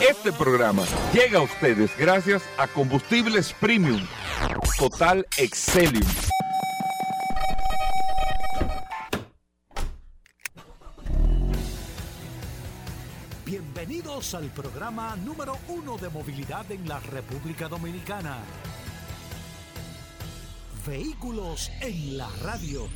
Este programa llega a ustedes gracias a Combustibles Premium Total Excelium. Bienvenidos al programa número uno de movilidad en la República Dominicana. Vehículos en la radio.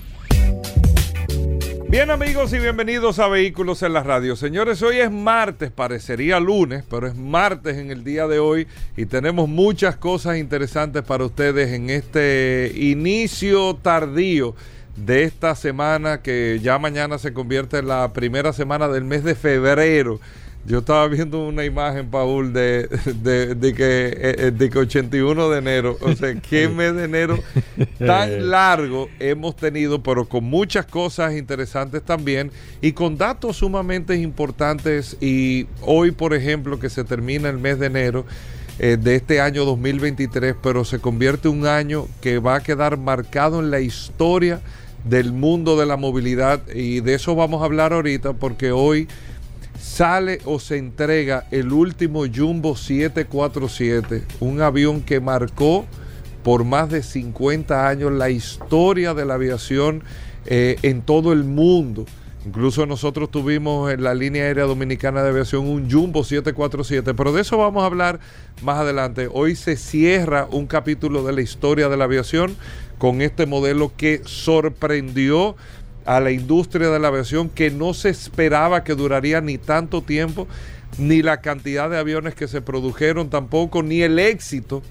Bien amigos y bienvenidos a Vehículos en la Radio. Señores, hoy es martes, parecería lunes, pero es martes en el día de hoy y tenemos muchas cosas interesantes para ustedes en este inicio tardío de esta semana que ya mañana se convierte en la primera semana del mes de febrero. Yo estaba viendo una imagen, Paul, de, de, que, eh, eh, de que 81 de enero, o sea, qué mes de enero tan largo hemos tenido, pero con muchas cosas interesantes también y con datos sumamente importantes. Y hoy, por ejemplo, que se termina el mes de enero, eh, de este año 2023, pero se convierte en un año que va a quedar marcado en la historia del mundo de la movilidad y de eso vamos a hablar ahorita porque hoy sale o se entrega el último Jumbo 747, un avión que marcó por más de 50 años la historia de la aviación eh, en todo el mundo. Incluso nosotros tuvimos en la línea aérea dominicana de aviación un Jumbo 747, pero de eso vamos a hablar más adelante. Hoy se cierra un capítulo de la historia de la aviación con este modelo que sorprendió a la industria de la aviación que no se esperaba que duraría ni tanto tiempo, ni la cantidad de aviones que se produjeron tampoco, ni el éxito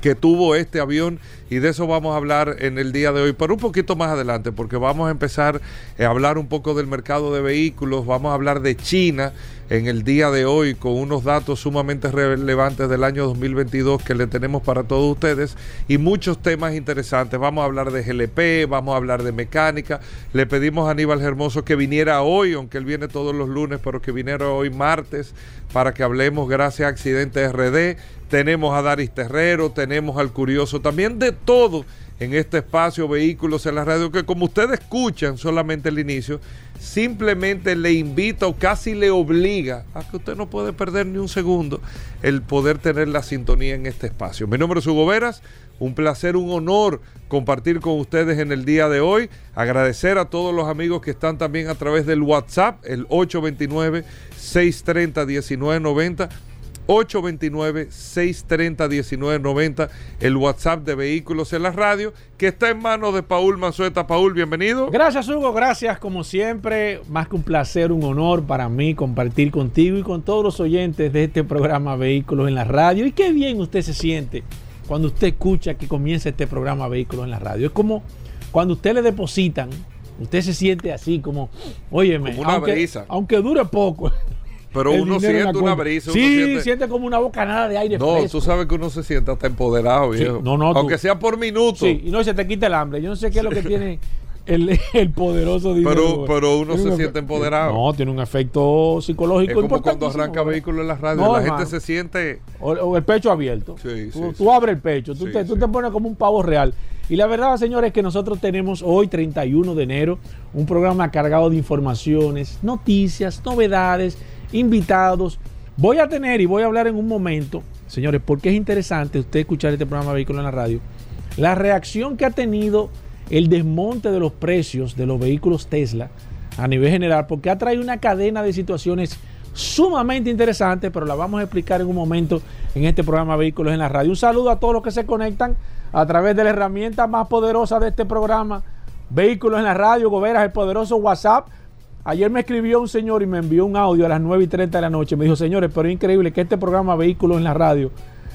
que tuvo este avión y de eso vamos a hablar en el día de hoy, pero un poquito más adelante, porque vamos a empezar a hablar un poco del mercado de vehículos, vamos a hablar de China en el día de hoy con unos datos sumamente relevantes del año 2022 que le tenemos para todos ustedes y muchos temas interesantes. Vamos a hablar de GLP, vamos a hablar de mecánica. Le pedimos a Aníbal Hermoso que viniera hoy, aunque él viene todos los lunes, pero que viniera hoy martes para que hablemos gracias a Accidente RD. Tenemos a Daris Terrero, tenemos al Curioso, también de todo en este espacio Vehículos en la Radio, que como ustedes escuchan solamente el inicio, simplemente le invita o casi le obliga a que usted no puede perder ni un segundo el poder tener la sintonía en este espacio. Mi nombre es Hugo Veras, un placer, un honor compartir con ustedes en el día de hoy. Agradecer a todos los amigos que están también a través del WhatsApp, el 829 630 1990 829-630-1990, el WhatsApp de Vehículos en la Radio, que está en manos de Paul Manzueta. Paul, bienvenido. Gracias, Hugo. Gracias, como siempre. Más que un placer, un honor para mí compartir contigo y con todos los oyentes de este programa Vehículos en la Radio. Y qué bien usted se siente cuando usted escucha que comienza este programa Vehículos en la Radio. Es como cuando usted le depositan, usted se siente así como, óyeme, una brisa. aunque dure poco. Pero uno siente una brisa. Sí, siente, como una bocanada de aire No, tú sabes que uno se siente hasta empoderado, viejo. no, no, Aunque sea por minuto. Sí, y no se te quita el hambre. Yo no sé qué es lo que tiene el, el poderoso dinero. Pero, pero uno se siente empoderado. No, tiene un efecto psicológico es como cuando arranca vehículo en la radio, la gente se siente... O, el pecho abierto. Sí, tú, tú abres el pecho, tú, te, tú te pones como un pavo real. Y la verdad, señores, es que nosotros tenemos hoy, 31 de enero, un programa cargado de informaciones, noticias, novedades invitados. Voy a tener y voy a hablar en un momento, señores, porque es interesante usted escuchar este programa Vehículos en la Radio, la reacción que ha tenido el desmonte de los precios de los vehículos Tesla a nivel general, porque ha traído una cadena de situaciones sumamente interesantes, pero la vamos a explicar en un momento en este programa Vehículos en la Radio. Un saludo a todos los que se conectan a través de la herramienta más poderosa de este programa, Vehículos en la Radio, Goberas, el poderoso WhatsApp Ayer me escribió un señor y me envió un audio a las 9 y 30 de la noche. Me dijo, señores, pero es increíble que este programa Vehículos en la Radio,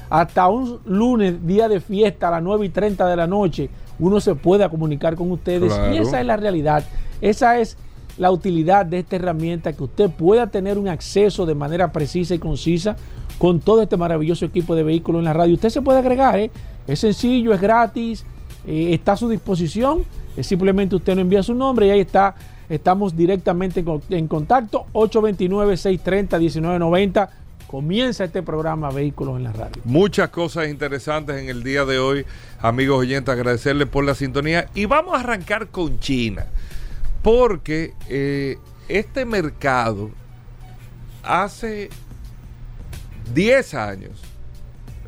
hasta un lunes, día de fiesta, a las 9 y 30 de la noche, uno se pueda comunicar con ustedes. Y esa es la realidad. Esa es la utilidad de esta herramienta, que usted pueda tener un acceso de manera precisa y concisa con todo este maravilloso equipo de vehículos en la radio. Usted se puede agregar, ¿eh? es sencillo, es gratis, eh, está a su disposición. Es simplemente usted no envía su nombre y ahí está Estamos directamente en contacto, 829-630-1990. Comienza este programa Vehículos en la Radio. Muchas cosas interesantes en el día de hoy, amigos oyentes, agradecerles por la sintonía. Y vamos a arrancar con China, porque eh, este mercado hace 10 años,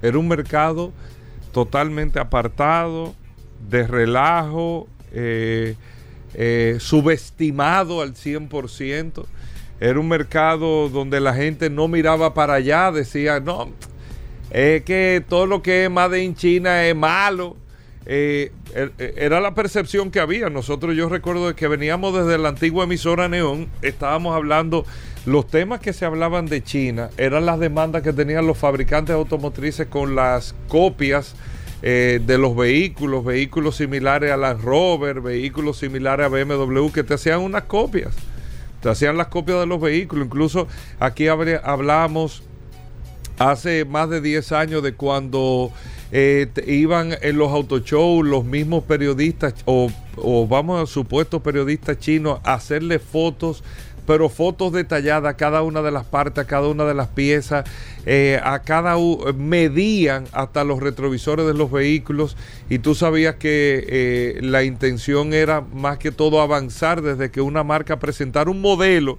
era un mercado totalmente apartado, de relajo, eh, eh, subestimado al 100%. Era un mercado donde la gente no miraba para allá, decía, no, es que todo lo que es Made in China es malo. Eh, er, era la percepción que había. Nosotros, yo recuerdo que veníamos desde la antigua emisora Neón, estábamos hablando, los temas que se hablaban de China eran las demandas que tenían los fabricantes automotrices con las copias eh, de los vehículos, vehículos similares a Land Rover, vehículos similares a BMW, que te hacían unas copias. Te hacían las copias de los vehículos. Incluso aquí hablamos hace más de 10 años de cuando eh, iban en los autoshows los mismos periodistas o, o vamos a supuestos periodistas chinos a hacerle fotos pero fotos detalladas cada una de las partes, cada una de las piezas, eh, a cada medían hasta los retrovisores de los vehículos y tú sabías que eh, la intención era más que todo avanzar desde que una marca presentara un modelo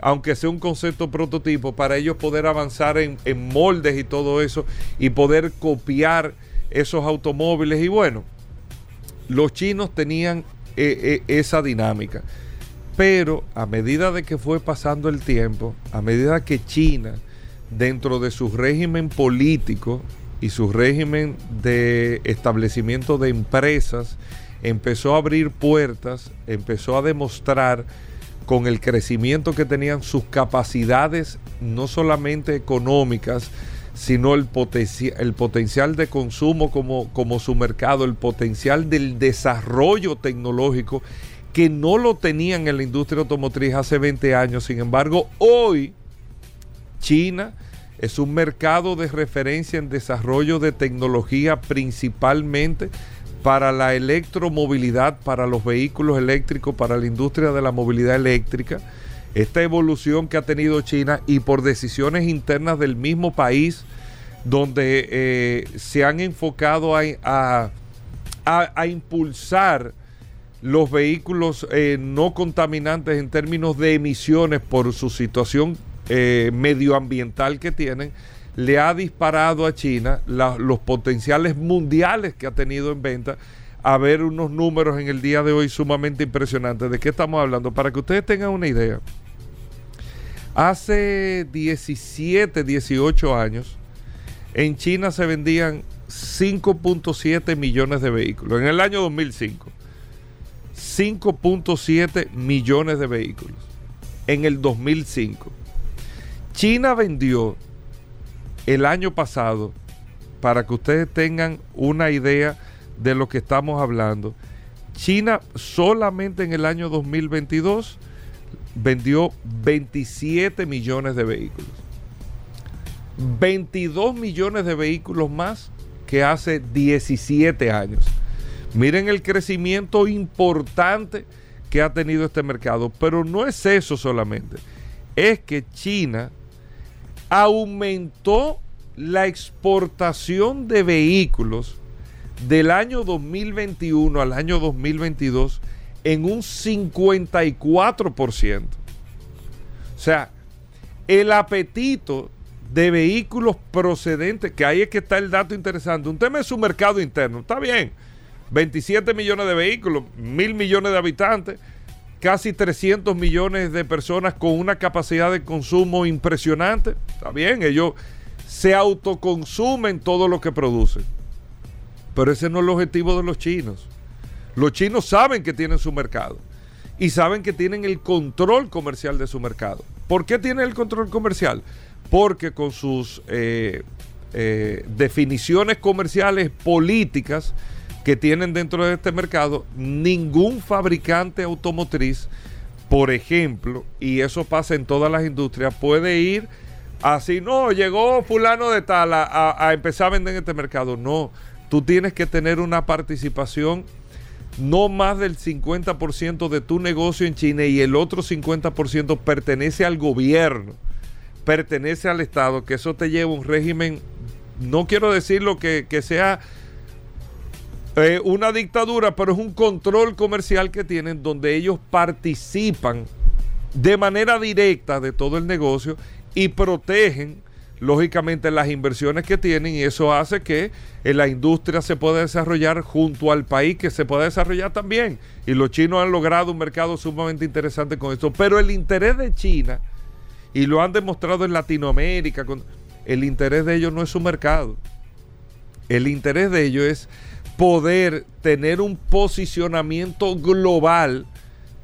aunque sea un concepto prototipo, para ellos poder avanzar en, moldes y todo eso y poder copiar esos automóviles. Y bueno, los chinos tenían eh, esa dinámica. Pero a medida de que fue pasando el tiempo, a medida que China, dentro de su régimen político y su régimen de establecimiento de empresas, empezó a abrir puertas, empezó a demostrar con el crecimiento que tenían sus capacidades, no solamente económicas, sino el, el potencial de consumo como, como su mercado, el potencial del desarrollo tecnológico que no lo tenían en la industria automotriz hace 20 años. Sin embargo, hoy China es un mercado de referencia en desarrollo de tecnología principalmente para la electromovilidad, para los vehículos eléctricos, para la industria de la movilidad eléctrica. Esta evolución que ha tenido China y por decisiones internas del mismo país, donde eh, se han enfocado a, a impulsar los vehículos eh, no contaminantes en términos de emisiones por su situación eh, medioambiental que tienen, le ha disparado a China los potenciales mundiales que ha tenido en venta a ver unos números en el día de hoy sumamente impresionantes. ¿De qué estamos hablando? Para que ustedes tengan una idea. Hace 17, 18 años, en China se vendían 5.7 millones de vehículos. En el año 2005. 5.7 millones de vehículos en el 2005. China vendió el año pasado, para que ustedes tengan una idea de lo que estamos hablando, China solamente en el año 2022 vendió 27 millones de vehículos. 22 millones de vehículos más que hace 17 años. Miren el crecimiento importante que ha tenido este mercado. Pero no es eso solamente. Es que China aumentó la exportación de vehículos del año 2021 al año 2022 en un 54%. O sea, el apetito de vehículos procedentes, que ahí es que está el dato interesante. Un tema es su mercado interno, está bien 27 millones de vehículos, mil millones de habitantes, casi 300 millones de personas con una capacidad de consumo impresionante. Está bien, ellos se autoconsumen todo lo que producen. Pero ese no es el objetivo de los chinos. Los chinos saben que tienen su mercado y saben que tienen el control comercial de su mercado. ¿Por qué tienen el control comercial? Porque con sus eh, eh, definiciones comerciales políticas, que tienen dentro de este mercado, ningún fabricante automotriz, por ejemplo, y eso pasa en todas las industrias, puede ir así, no, llegó fulano de tal a, empezar a vender en este mercado. No, tú tienes que tener una participación no más del 50% de tu negocio en China y el otro 50% pertenece al gobierno, pertenece al Estado, que eso te lleva un régimen, no quiero decir lo que, que sea eh, una dictadura, pero es un control comercial que tienen donde ellos participan de manera directa de todo el negocio y protegen lógicamente las inversiones que tienen y eso hace que eh, la industria se pueda desarrollar junto al país que se pueda desarrollar también. Y los chinos han logrado un mercado sumamente interesante con esto. Pero el interés de China, y lo han demostrado en Latinoamérica, el interés de ellos no es su mercado. El interés de ellos es poder tener un posicionamiento global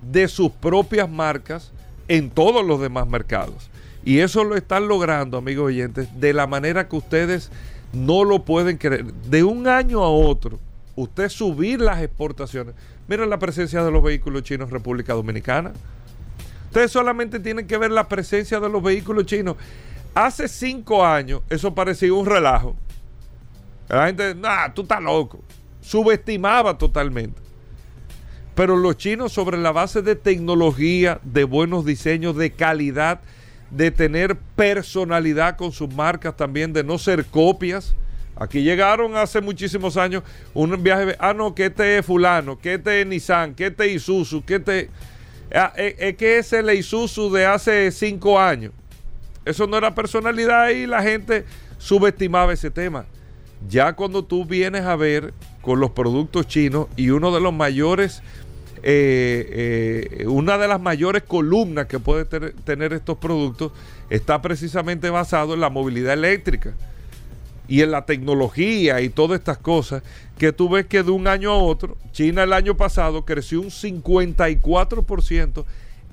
de sus propias marcas en todos los demás mercados. Y eso lo están logrando, amigos oyentes, de la manera que ustedes no lo pueden creer. De un año a otro, usted subir las exportaciones. Miren la presencia de los vehículos chinos en República Dominicana. Ustedes solamente tienen que ver la presencia de los vehículos chinos. Hace cinco años eso parecía un relajo. La gente, nah, tú estás loco. Subestimaba totalmente. Pero los chinos sobre la base de tecnología, de buenos diseños, de calidad, de tener personalidad con sus marcas también, de no ser copias. Aquí llegaron hace muchísimos años un viaje, ah, no, que este es fulano, que este es Nissan, que este es Isuzu, que este... Ah, es, es que es el Isuzu de hace cinco años. Eso no era personalidad y la gente subestimaba ese tema. Ya cuando tú vienes a ver con los productos chinos y uno de los mayores eh, eh, una de las mayores columnas que puede tener estos productos está precisamente basado en la movilidad eléctrica y en la tecnología y todas estas cosas que tú ves que de un año a otro, China el año pasado creció un 54%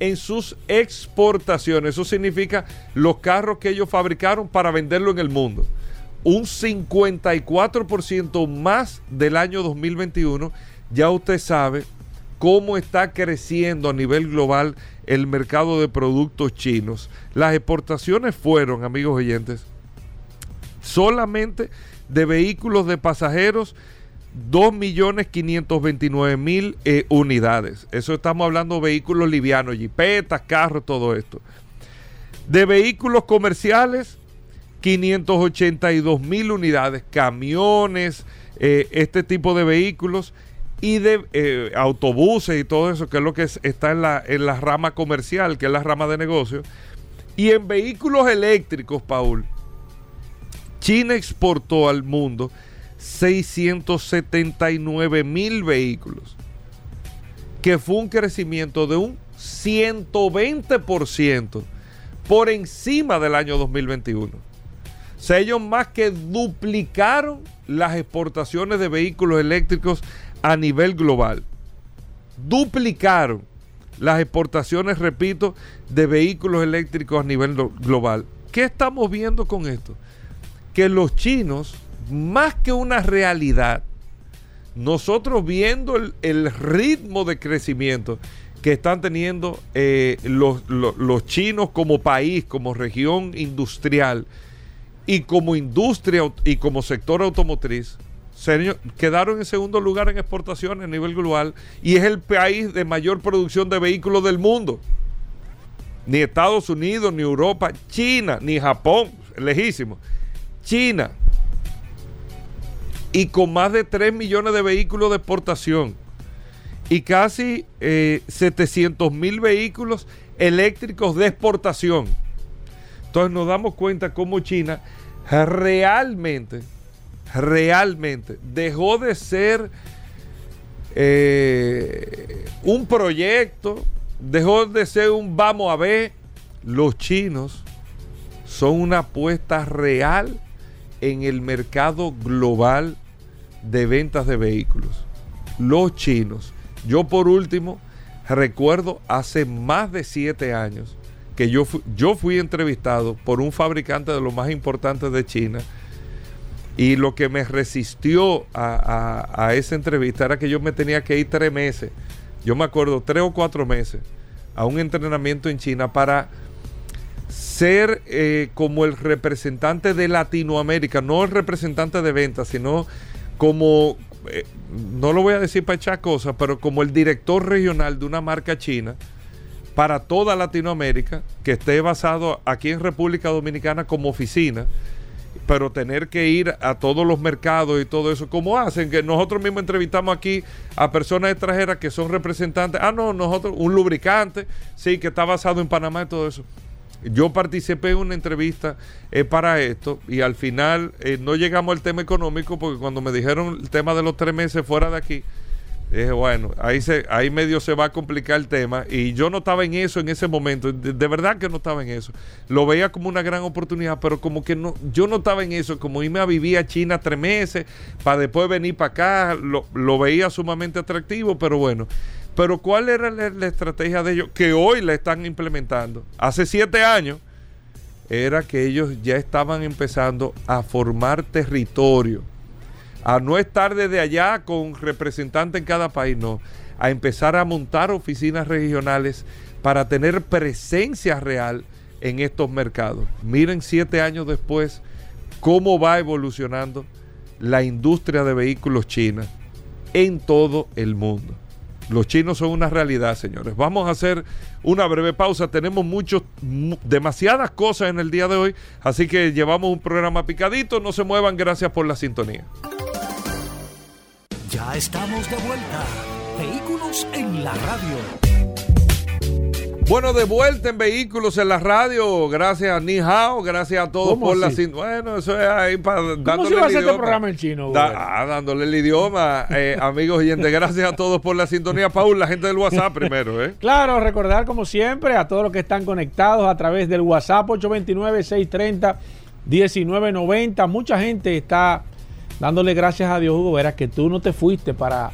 en sus exportaciones. Eso significa los carros que ellos fabricaron para venderlo en el mundo. Un 54% más del año 2021. Ya usted sabe cómo está creciendo a nivel global el mercado de productos chinos. Las exportaciones fueron, amigos oyentes, solamente de vehículos de pasajeros 2.529.000 eh, unidades. Eso estamos hablando de vehículos livianos, jipetas, carros, todo esto. De vehículos comerciales, 582.000 unidades, camiones, eh, este tipo de vehículos y de eh, autobuses y todo eso, que es lo que está en la, en la rama comercial, que es la rama de negocio. Y en vehículos eléctricos, Paul, China exportó al mundo 679 mil vehículos, que fue un crecimiento de un 120% por encima del año 2021. Sea, ellos más que duplicaron las exportaciones de vehículos eléctricos a nivel global. Duplicaron las exportaciones, repito, de vehículos eléctricos a nivel global. ¿Qué estamos viendo con esto? Que los chinos, más que una realidad, nosotros viendo el, ritmo de crecimiento que están teniendo eh, los, los chinos como país, como región industrial y como industria y como sector automotriz, quedaron en segundo lugar en exportaciones a nivel global y es el país de mayor producción de vehículos del mundo. Ni Estados Unidos, ni Europa, China, ni Japón, lejísimo. China. Y con más de 3 millones de vehículos de exportación y casi 700 eh, mil vehículos eléctricos de exportación. Entonces nos damos cuenta cómo China realmente realmente dejó de ser eh, un proyecto, dejó de ser un vamos a ver. Los chinos son una apuesta real en el mercado global de ventas de vehículos. Los chinos. Yo por último recuerdo hace más de siete años que yo, yo fui entrevistado por un fabricante de los más importantes de China y lo que me resistió a, esa entrevista era que yo me tenía que ir tres meses, yo me acuerdo, tres o cuatro meses, a un entrenamiento en China para ser eh, como el representante de Latinoamérica, no el representante de ventas, sino como, eh, no lo voy a decir para echar cosas, pero como el director regional de una marca china para toda Latinoamérica, que esté basado aquí en República Dominicana como oficina pero tener que ir a todos los mercados y todo eso, como hacen, que nosotros mismos entrevistamos aquí a personas extranjeras que son representantes, ah, no, nosotros, un lubricante, sí, que está basado en Panamá y todo eso. yo participé en una entrevista eh, para esto y al final eh, no llegamos al tema económico porque cuando me dijeron el tema de los tres meses fuera de aquí, dije, bueno, ahí, se, ahí medio se va a complicar el tema y yo no estaba en eso en ese momento, de, verdad que no estaba en eso. Lo veía como una gran oportunidad, pero como que no, yo no estaba en eso, como irme a vivir a China tres meses para después venir para acá, lo, lo veía sumamente atractivo, pero bueno. Pero ¿cuál era la, estrategia de ellos? Que hoy la están implementando. Hace siete años era que ellos ya estaban empezando a formar territorio. A no estar desde allá con representantes en cada país, no. A empezar a montar oficinas regionales para tener presencia real en estos mercados. Miren siete años después cómo va evolucionando la industria de vehículos china en todo el mundo. Los chinos son una realidad, señores. Vamos a hacer una breve pausa. Tenemos muchos, demasiadas cosas en el día de hoy, así que llevamos un programa picadito. No se muevan, gracias por la sintonía. Ya estamos de vuelta. Vehículos en la radio. Bueno, de vuelta en vehículos en la radio. Gracias a Ni Hao, gracias a todos por la Bueno, eso es ahí para ¿Cómo se va a hacer este programa en chino? ah, dándole el idioma. Eh, amigos oyentes, gracias a todos por la sintonía. Paul, la gente del WhatsApp primero, ¿eh? Claro, recordar como siempre a todos los que están conectados a través del WhatsApp 829-630-1990. Mucha gente está dándole gracias a Dios, Hugo, verás que tú no te fuiste para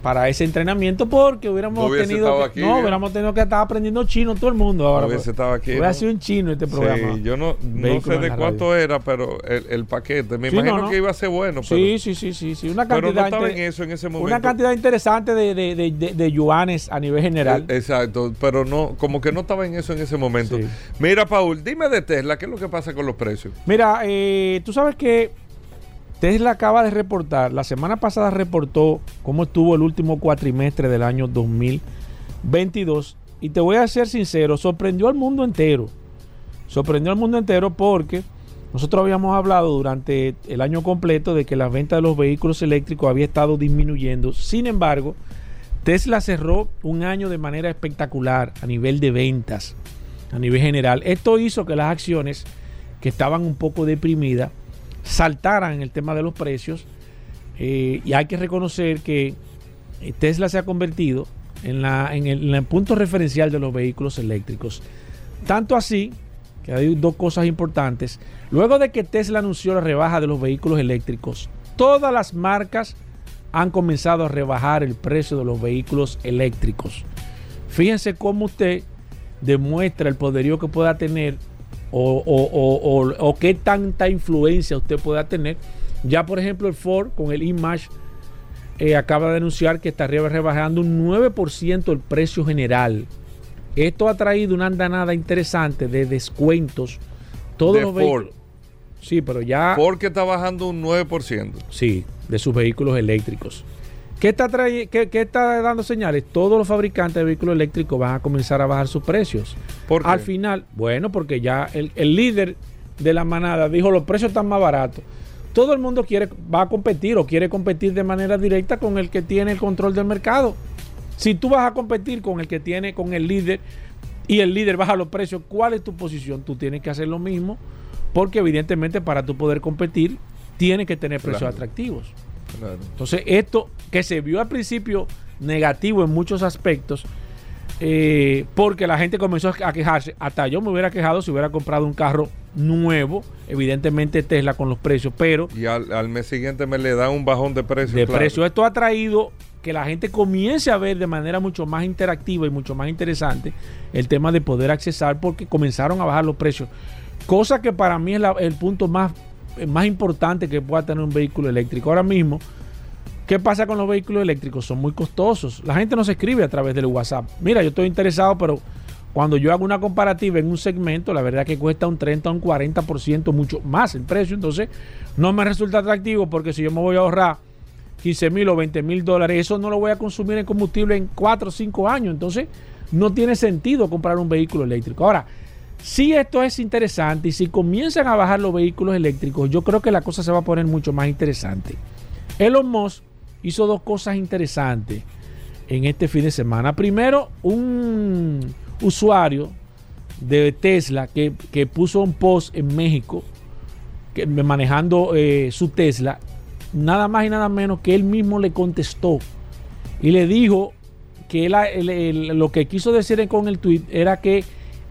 para ese entrenamiento porque hubiéramos tenido que, no hubiéramos tenido que estar aprendiendo chino todo el mundo ahora hubiese pues. estado aquí hubiera sido un chino este programa. sí, yo no, no sé de cuánto era pero el, paquete me imagino que iba a ser bueno pero, sí sí sí sí. Sí una cantidad pero no estaba en eso en ese momento. una cantidad interesante de, de, de, de, yuanes a nivel general. Eh, exacto pero no como que no estaba en eso en ese momento. Mira Paul dime de Tesla qué es lo que pasa con los precios mira eh, tú sabes que Tesla acaba de reportar, la semana pasada reportó cómo estuvo el último cuatrimestre del año 2022 y te voy a ser sincero, sorprendió al mundo entero. Sorprendió al mundo entero porque nosotros habíamos hablado durante el año completo de que la venta de los vehículos eléctricos había estado disminuyendo. Sin embargo, Tesla cerró un año de manera espectacular a nivel de ventas, a nivel general. Esto hizo que las acciones que estaban un poco deprimidas saltaran en el tema de los precios. Eh, y hay que reconocer que Tesla se ha convertido en, la, en, el, punto referencial de los vehículos eléctricos. Tanto así que hay dos cosas importantes. Luego de que Tesla anunció la rebaja de los vehículos eléctricos, todas las marcas han comenzado a rebajar el precio de los vehículos eléctricos. Fíjense cómo usted demuestra el poderío que pueda tener o, qué tanta influencia usted pueda tener. Ya por ejemplo el Ford con el Image eh, acaba de anunciar que está rebajando un 9% el precio general. Esto ha traído una andanada interesante de descuentos. Todos los Ford. Sí, pero ya. Ford que está bajando un 9%. Sí, de sus vehículos eléctricos. ¿Qué está, qué, está dando señales? Todos los fabricantes de vehículos eléctricos van a comenzar a bajar sus precios. Al final, bueno, porque ya el, líder de la manada dijo los precios están más baratos. Todo el mundo quiere, va a competir o quiere competir de manera directa con el que tiene el control del mercado. Si tú vas a competir con el que tiene, con el líder, y el líder baja los precios, ¿cuál es tu posición? Tú tienes que hacer lo mismo, porque evidentemente para tú poder competir, tienes que tener precios atractivos. Entonces, esto que se vio al principio negativo en muchos aspectos, eh, porque la gente comenzó a quejarse. Hasta yo me hubiera quejado si hubiera comprado un carro nuevo, evidentemente Tesla con los precios, pero... Y al, mes siguiente me le da un bajón de precio. De precio. Esto ha traído que la gente comience a ver de manera mucho más interactiva y mucho más interesante el tema de poder accesar porque comenzaron a bajar los precios. Cosa que para mí es el punto más más importante que pueda tener un vehículo eléctrico. Ahora mismo, ¿qué pasa con los vehículos eléctricos? Son muy costosos. La gente no se escribe a través del WhatsApp. Mira, yo estoy interesado, pero cuando yo hago una comparativa en un segmento, la verdad que cuesta un 30 o un 40% mucho más el precio. Entonces, no me resulta atractivo porque si yo me voy a ahorrar 15 mil o 20 mil dólares, eso no lo voy a consumir en combustible en 4 o 5 años. Entonces, no tiene sentido comprar un vehículo eléctrico. Ahora, si esto es interesante y si comienzan a bajar los vehículos eléctricos, yo creo que la cosa se va a poner mucho más interesante. Elon Musk hizo dos cosas interesantes en este fin de semana. Primero, un usuario de Tesla que, puso un post en México que, manejando eh, su Tesla, nada más y nada menos que él mismo le contestó y le dijo que lo que quiso decir con el tweet era que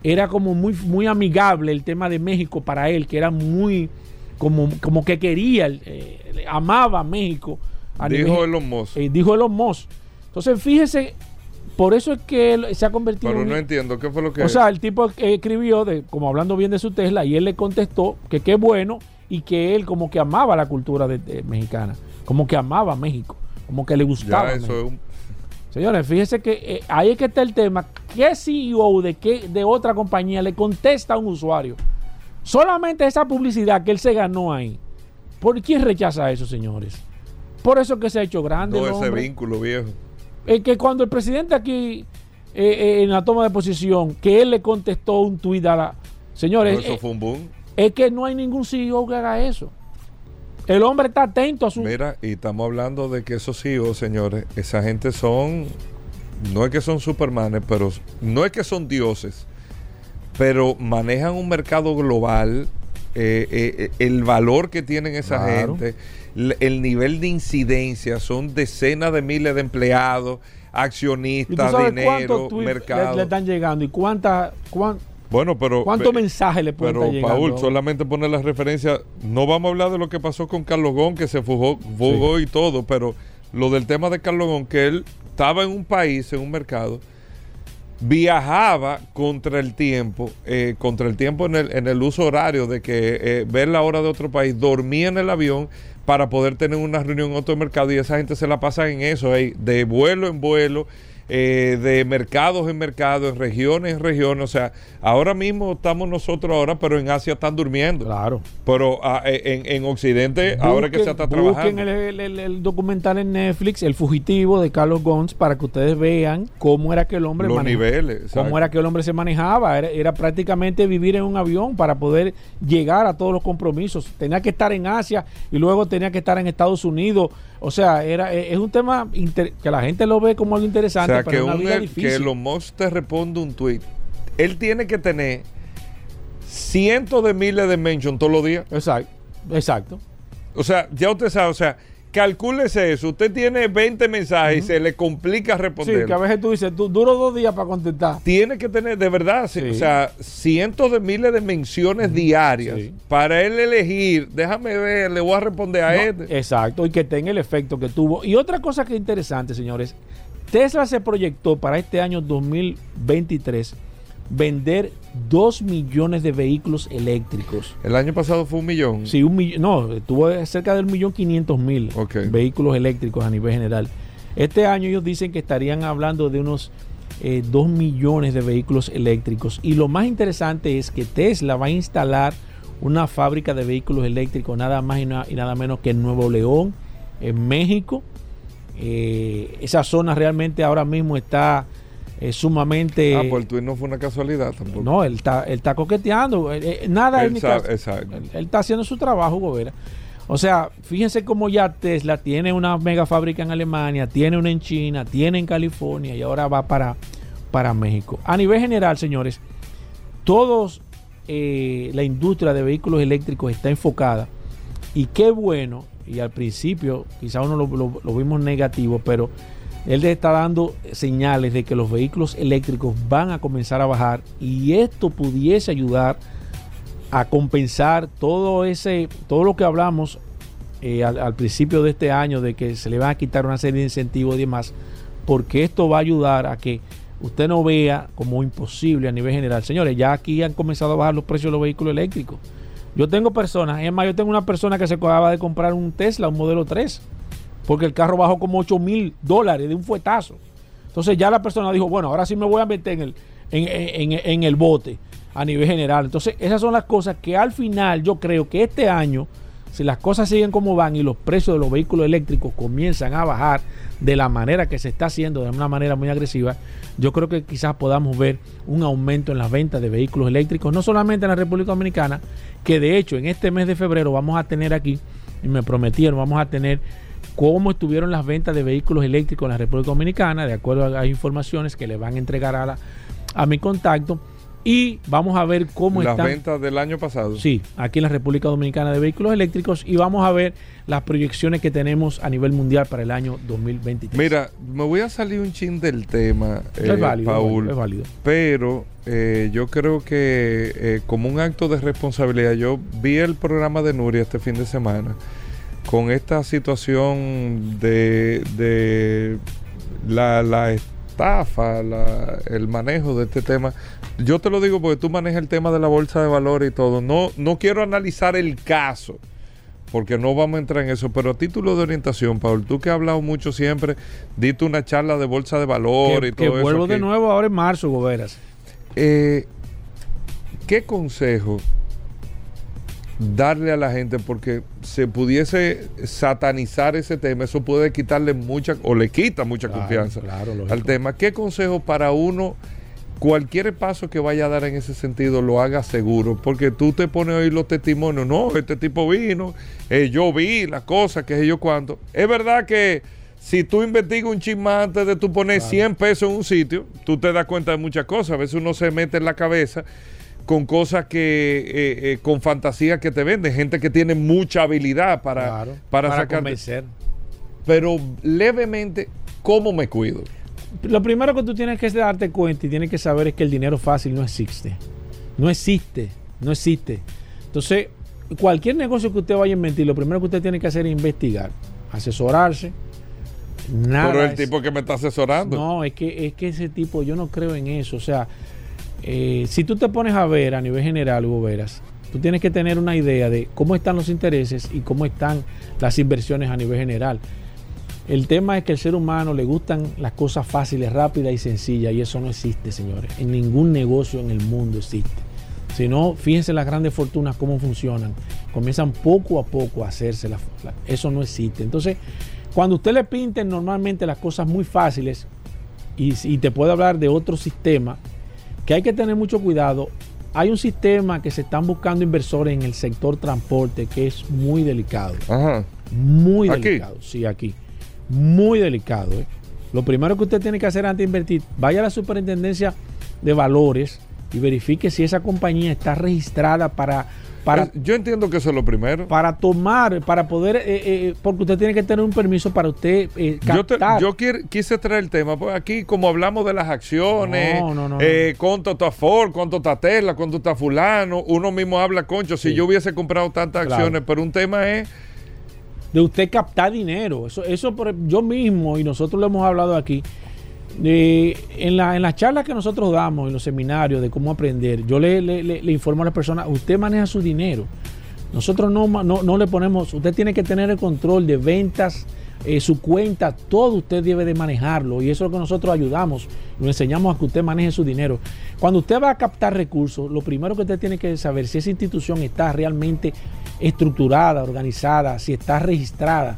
era como muy, muy amigable el tema de México para él, que era muy como, como que quería, eh, amaba a México. dijo Elon Musk. Eh, dijo Elon Musk. Entonces, fíjese, por eso es que él se ha convertido Pero no entiendo, ¿qué fue lo que...? O sea, el tipo escribió, de, como hablando bien de su Tesla, y él le contestó que qué bueno y que él como que amaba la cultura de, mexicana, como que amaba a México, como que le gustaba. Señores, fíjese que eh, ahí es que está el tema. ¿Qué CEO de, qué, de otra compañía le contesta a un usuario? Solamente esa publicidad que él se ganó ahí. ¿Por quién rechaza eso, señores? Por eso que se ha hecho grande. Todo ese vínculo viejo. Es que cuando el presidente aquí, eh, eh, en la toma de posición, que él le contestó un tuit a la. Señores. eso fue un boom. Es que no hay ningún CEO que haga eso. El hombre está atento a su. Mira, y estamos hablando de que esos CEOs, señores, esa gente son. No es que son supermanes, pero no es que son dioses, pero manejan un mercado global. Eh, eh, eh, el valor que tienen esa gente, el nivel de incidencia, son decenas de miles de empleados, accionistas, dinero, mercado. Le, están llegando y cuántas bueno, pero. ¿Cuántos mensajes le pueden Pero, Paul, solamente poner la referencia. No vamos a hablar de lo que pasó con Carlos Gón, que se fugó, fugó y todo, pero lo del tema de Carlos Gón, que él estaba en un país, en un mercado, viajaba contra el tiempo, eh, contra el tiempo en el, en el uso horario de que eh, ver la hora de otro país, dormía en el avión para poder tener una reunión en otro mercado y esa gente se la pasa en eso, de vuelo en vuelo eh, de mercados en mercados, regiones en regiones. O sea, ahora mismo estamos nosotros ahora, pero en Asia están durmiendo. Claro. Pero ah, eh, en, Occidente, ahora que se está trabajando. El, el, el, documental en Netflix, El Fugitivo de Carlos Gons, para que ustedes vean cómo era que el hombre Los niveles. Cómo era que el hombre se manejaba. Era, era, prácticamente vivir en un avión para poder llegar a todos los compromisos. Tenía que estar en Asia y luego tenía que estar en Estados Unidos o sea, era, eh, es un tema que la gente lo ve como algo interesante, o sea, que, una que los Musk te responde un tweet. Él tiene que tener cientos de miles de mentions todos los días. Exacto, exacto. O sea, ya usted sabe, o sea, Calcúlese eso. Usted tiene 20 mensajes y se le complica responder. Sí, que a veces tú dices, tú, duro dos días para contestar. Tiene que tener, de verdad, o sea, cientos de miles de menciones diarias para él elegir. Déjame ver, le voy a responder a este. Exacto, y que tenga el efecto que tuvo. Y otra cosa que es interesante, señores, Tesla se proyectó para este año 2023 vender 2 millones de vehículos eléctricos. ¿El año pasado fue un millón? Sí, un millón. No, tuvo cerca del millón quinientos mil vehículos eléctricos a nivel general. Este año ellos dicen que estarían hablando de unos 2 eh, millones de vehículos eléctricos. Y lo más interesante es que Tesla va a instalar una fábrica de vehículos eléctricos nada más y, nada menos que en Nuevo León, en México. Eh, esa zona realmente ahora mismo está es sumamente. Ah, pues el tuit no fue una casualidad tampoco. No, él está, él está coqueteando. Eh, eh, nada él, exacto. Él, está haciendo su trabajo, Gobera. O sea, fíjense cómo ya Tesla tiene una mega fábrica en Alemania, tiene una en China, tiene en California y ahora va para, para México. A nivel general, señores, todos eh, la industria de vehículos eléctricos está enfocada y qué bueno, y al principio quizá uno lo vimos negativo, pero él está dando señales de que los vehículos eléctricos van a comenzar a bajar y esto pudiese ayudar a compensar todo ese, todo lo que hablamos eh, al, principio de este año de que se le van a quitar una serie de incentivos y demás, porque esto va a ayudar a que usted no vea como imposible a nivel general. Señores, ya aquí han comenzado a bajar los precios de los vehículos eléctricos. Yo tengo personas, es más, yo tengo una persona que se acaba de comprar un Tesla, un modelo 3 porque el carro bajó como 8 mil dólares de un fuetazo. Entonces ya la persona dijo, bueno, ahora sí me voy a meter en el, en, el bote a nivel general. Entonces esas son las cosas que al final yo creo que este año, si las cosas siguen como van y los precios de los vehículos eléctricos comienzan a bajar de la manera que se está haciendo, de una manera muy agresiva, yo creo que quizás podamos ver un aumento en las ventas de vehículos eléctricos, no solamente en la República Dominicana, que de hecho en este mes de febrero vamos a tener aquí, y me prometieron, vamos a tener cómo estuvieron las ventas de vehículos eléctricos en la República Dominicana, de acuerdo a las informaciones que le van a entregar a, a mi contacto. Y vamos a ver cómo Las ventas del año pasado. Sí, aquí en la República Dominicana de vehículos eléctricos y vamos a ver las proyecciones que tenemos a nivel mundial para el año 2023. Mira, me voy a salir un chin del tema, es válido, Paul, es válido. Pero eh, yo creo que eh, como un acto de responsabilidad, yo vi el programa de Nuria este fin de semana con esta situación de, de la, la estafa, el manejo de este tema. Yo te lo digo porque tú manejas el tema de la bolsa de valores y todo. No, no quiero analizar el caso, porque no vamos a entrar en eso, pero a título de orientación, Paul, tú que has hablado mucho siempre, diste una charla de bolsa de valores y todo que vuelvo de nuevo ahora en marzo, Goberas. Eh, ¿Qué consejo darle a la gente porque se pudiese satanizar ese tema, eso puede quitarle mucha o le quita mucha confianza al tema. ¿Qué consejo para uno, cualquier paso que vaya a dar en ese sentido, lo haga seguro? Porque tú te pones a oír los testimonios, no, este tipo vino, eh, yo vi la cosa, que sé yo cuánto. Es verdad que si tú investigas un chisme antes de tú poner 100 pesos en un sitio, tú te das cuenta de muchas cosas. A veces uno se mete en la cabeza con cosas que, eh, eh, con fantasía que te venden, gente que tiene mucha habilidad para, para, sacar. Pero levemente, ¿cómo me cuido? Lo primero que tú tienes que darte cuenta y tienes que saber es que el dinero fácil no existe. No existe, no existe. Entonces, cualquier negocio que usted vaya a inventar, lo primero que usted tiene que hacer es investigar, asesorarse. Nada Pero el tipo que me está asesorando. No, es que, es que ese tipo, yo no creo en eso. O sea, eh, si tú te pones a ver a nivel general, Hugo Veras, tú tienes que tener una idea de cómo están los intereses y cómo están las inversiones a nivel general. El tema es que el ser humano le gustan las cosas fáciles, rápidas y sencillas, y eso no existe, señores. En ningún negocio en el mundo existe. Si no, fíjense las grandes fortunas cómo funcionan. Comienzan poco a poco a hacerse. La, eso no existe. Entonces, cuando usted le pinte normalmente las cosas muy fáciles, y, y te puede hablar de otro sistema, que hay que tener mucho cuidado. Hay un sistema que se están buscando inversores en el sector transporte que es muy delicado. Ajá. Muy delicado. Sí, aquí. Muy delicado. ¿eh? Lo primero que usted tiene que hacer antes de invertir, vaya a la superintendencia de valores y verifique si esa compañía está registrada para yo entiendo que eso es lo primero. Para tomar, para poder, eh, eh, porque usted tiene que tener un permiso para usted eh, captar. Yo, quise traer el tema, pues aquí como hablamos de las acciones, no, no, no, cuánto está Ford, cuánto está Tesla, cuánto está fulano, uno mismo habla, concho, si yo hubiese comprado tantas acciones, pero un tema es de usted captar dinero. Eso, eso por, yo mismo, y nosotros lo hemos hablado aquí, en, la, en las charlas que nosotros damos, en los seminarios de cómo aprender, yo le, informo a las personas, usted maneja su dinero. Nosotros no, no, le ponemos, usted tiene que tener el control de ventas, eh, su cuenta, todo usted debe de manejarlo y eso es lo que nosotros ayudamos, lo enseñamos a que usted maneje su dinero. Cuando usted va a captar recursos, lo primero que usted tiene que saber si esa institución está realmente estructurada, organizada, si está registrada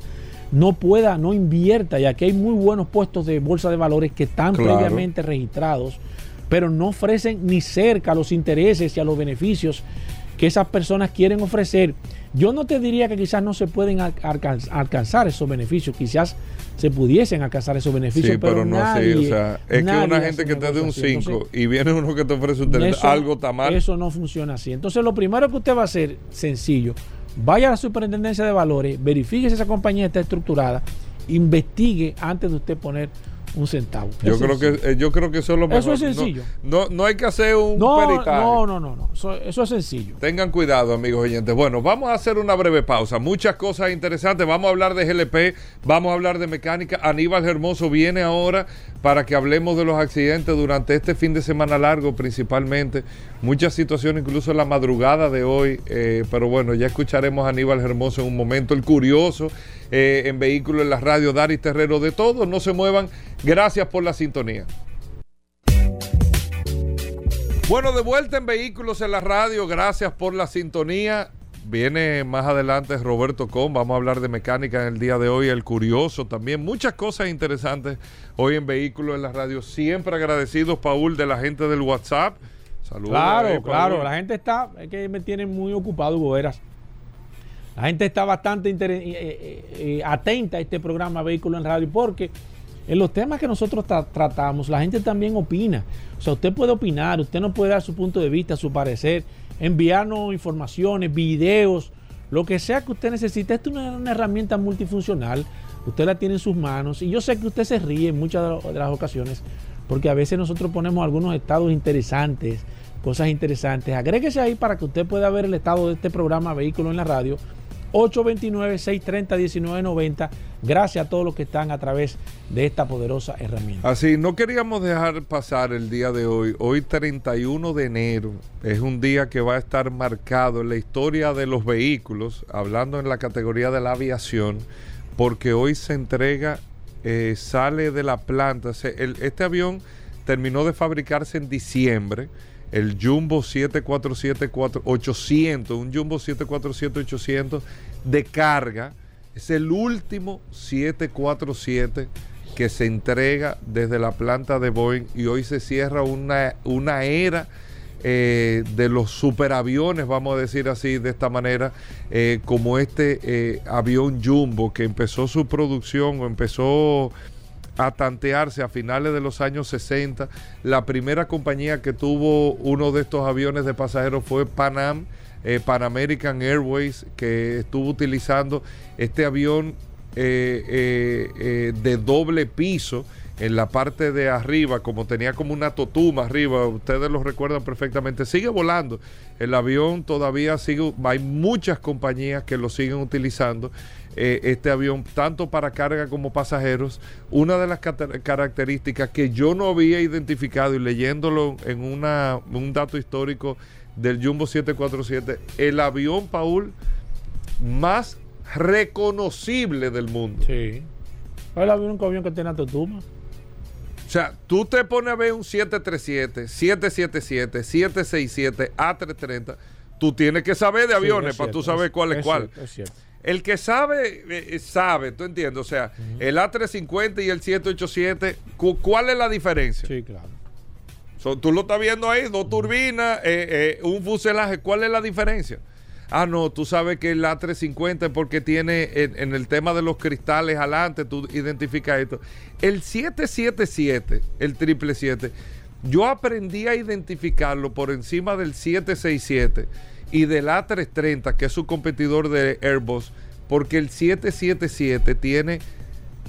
no pueda, no invierta, ya que hay muy buenos puestos de bolsa de valores que están previamente registrados, pero no ofrecen ni cerca los intereses y a los beneficios que esas personas quieren ofrecer. Yo no te diría que quizás no se pueden alcanzar esos beneficios, quizás se pudiesen alcanzar esos beneficios, pero, no nadie, o sea, es que una gente que te dé un 5 y viene uno que te ofrece un algo está mal. Eso no funciona así. Entonces, lo primero que usted va a hacer, sencillo, vaya a la superintendencia de valores, verifique si esa compañía está estructurada, investigue antes de usted poner un centavo. Yo creo que eh, yo creo que eso es lo mejor. Eso es sencillo. No, no, hay que hacer un no, No, no, no, no. Eso, es sencillo. Tengan cuidado, amigos oyentes. Bueno, vamos a hacer una breve pausa. Muchas cosas interesantes. Vamos a hablar de GLP, vamos a hablar de mecánica. Aníbal Hermoso viene ahora para que hablemos de los accidentes durante este fin de semana largo, principalmente. Muchas situaciones, incluso en la madrugada de hoy. Eh, pero bueno, ya escucharemos a Aníbal Hermoso en un momento. El curioso eh, en vehículos en la radio, Daris Terrero, de todo. No se muevan. Gracias por la sintonía. Bueno, de vuelta en Vehículos en la Radio, gracias por la sintonía. Viene más adelante Roberto Con, vamos a hablar de mecánica en el día de hoy, el curioso también, muchas cosas interesantes hoy en Vehículos en la Radio. Siempre agradecidos, Paul, de la gente del WhatsApp. Saludos. Claro, claro, la gente está, es que me tiene muy ocupado, Hugo La gente está bastante eh, eh, eh, atenta a este programa Vehículos en Radio porque en los temas que nosotros tratamos, la gente también opina. O sea, usted puede opinar, usted no puede dar su punto de vista, su parecer, enviarnos informaciones, videos, lo que sea que usted necesite. Esta es una, herramienta multifuncional. Usted la tiene en sus manos y yo sé que usted se ríe en muchas de las ocasiones porque a veces nosotros ponemos algunos estados interesantes, cosas interesantes. Agréguese ahí para que usted pueda ver el estado de este programa Vehículo en la Radio 829-630-1990. Gracias a todos los que están a través de esta poderosa herramienta. Así, no queríamos dejar pasar el día de hoy. Hoy 31 de enero es un día que va a estar marcado en la historia de los vehículos, hablando en la categoría de la aviación, porque hoy se entrega, eh, sale de la planta. este avión terminó de fabricarse en diciembre el Jumbo 747-800, un Jumbo 747-800 de carga. Es el último 747 que se entrega desde la planta de Boeing y hoy se cierra una, una era eh, de los superaviones, vamos a decir así, de esta manera, eh, como este eh, avión Jumbo que empezó su producción o empezó a tantearse a finales de los años 60. La primera compañía que tuvo uno de estos aviones de pasajeros fue Panam, eh, Pan American Airways, que estuvo utilizando este avión eh, eh, de doble piso en la parte de arriba, como tenía como una totuma arriba, ustedes lo recuerdan perfectamente, sigue volando. El avión todavía sigue, hay muchas compañías que lo siguen utilizando eh, este avión, tanto para carga como pasajeros. Una de las características que yo no había identificado y leyéndolo en una, un dato histórico del Jumbo 747, el avión, Paul, más reconocible del mundo. Sí. El avión, un avión que tiene Totuma. O sea, tú te pones a ver un 737, 777, 767, A330, tú tienes que saber de aviones para tú saber cuál es, cuál. es cierto. El que sabe, eh, sabe, tú entiendes. O sea, el A350 y el 787, ¿cuál es la diferencia? Sí, claro. tú lo estás viendo ahí, dos turbinas, eh, eh, un fuselaje. ¿Cuál es la diferencia? Ah, no, tú sabes que el A350 es porque tiene en, el tema de los cristales adelante, tú identificas esto. El 777, el 777, yo aprendí a identificarlo por encima del 767 y del A330, que es su competidor de Airbus, porque el 777 tiene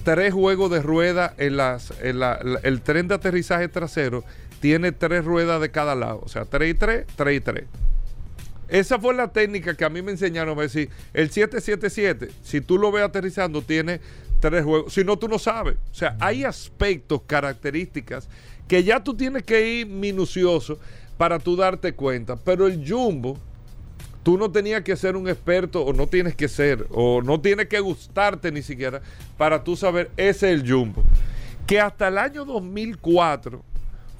tres juegos de rueda en las el tren de aterrizaje trasero tiene tres ruedas de cada lado, o sea, 3 y 3, 3 y 3. Esa fue la técnica que a mí me enseñaron a decir, el 777, si tú lo ves aterrizando, tiene tres juegos, si no tú no sabes. O sea, hay aspectos, características que ya tú tienes que ir minucioso para tú darte cuenta, pero el Jumbo tú no tenías que ser un experto o no tienes que ser o no tiene que gustarte ni siquiera para tú saber ese es el Jumbo. Que hasta el año 2004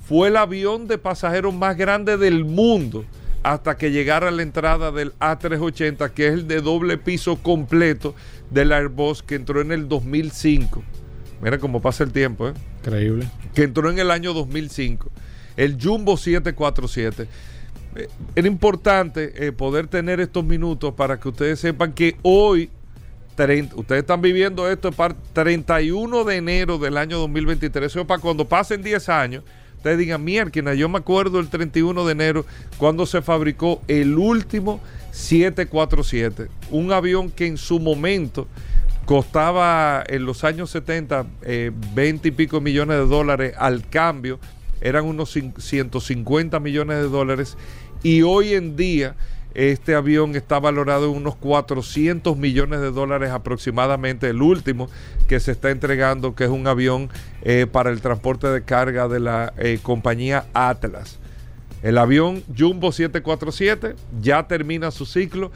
fue el avión de pasajeros más grande del mundo hasta que llegara la entrada del A380, que es el de doble piso completo del Airbus que entró en el 2005. Mira cómo pasa el tiempo, ¿eh? Increíble. Que entró en el año 2005. El Jumbo 747 eh, era importante eh, poder tener estos minutos para que ustedes sepan que hoy, ustedes están viviendo esto para 31 de enero del año 2023, eso para cuando pasen 10 años, ustedes digan, mierda, yo me acuerdo el 31 de enero cuando se fabricó el último 747, un avión que en su momento costaba en los años 70 20 eh, y pico millones de dólares al cambio, eran unos 150 millones de dólares y hoy en día este avión está valorado en unos 400 millones de dólares aproximadamente, el último que se está entregando, que es un avión eh, para el transporte de carga de la eh, compañía Atlas. El avión Jumbo 747 ya termina su ciclo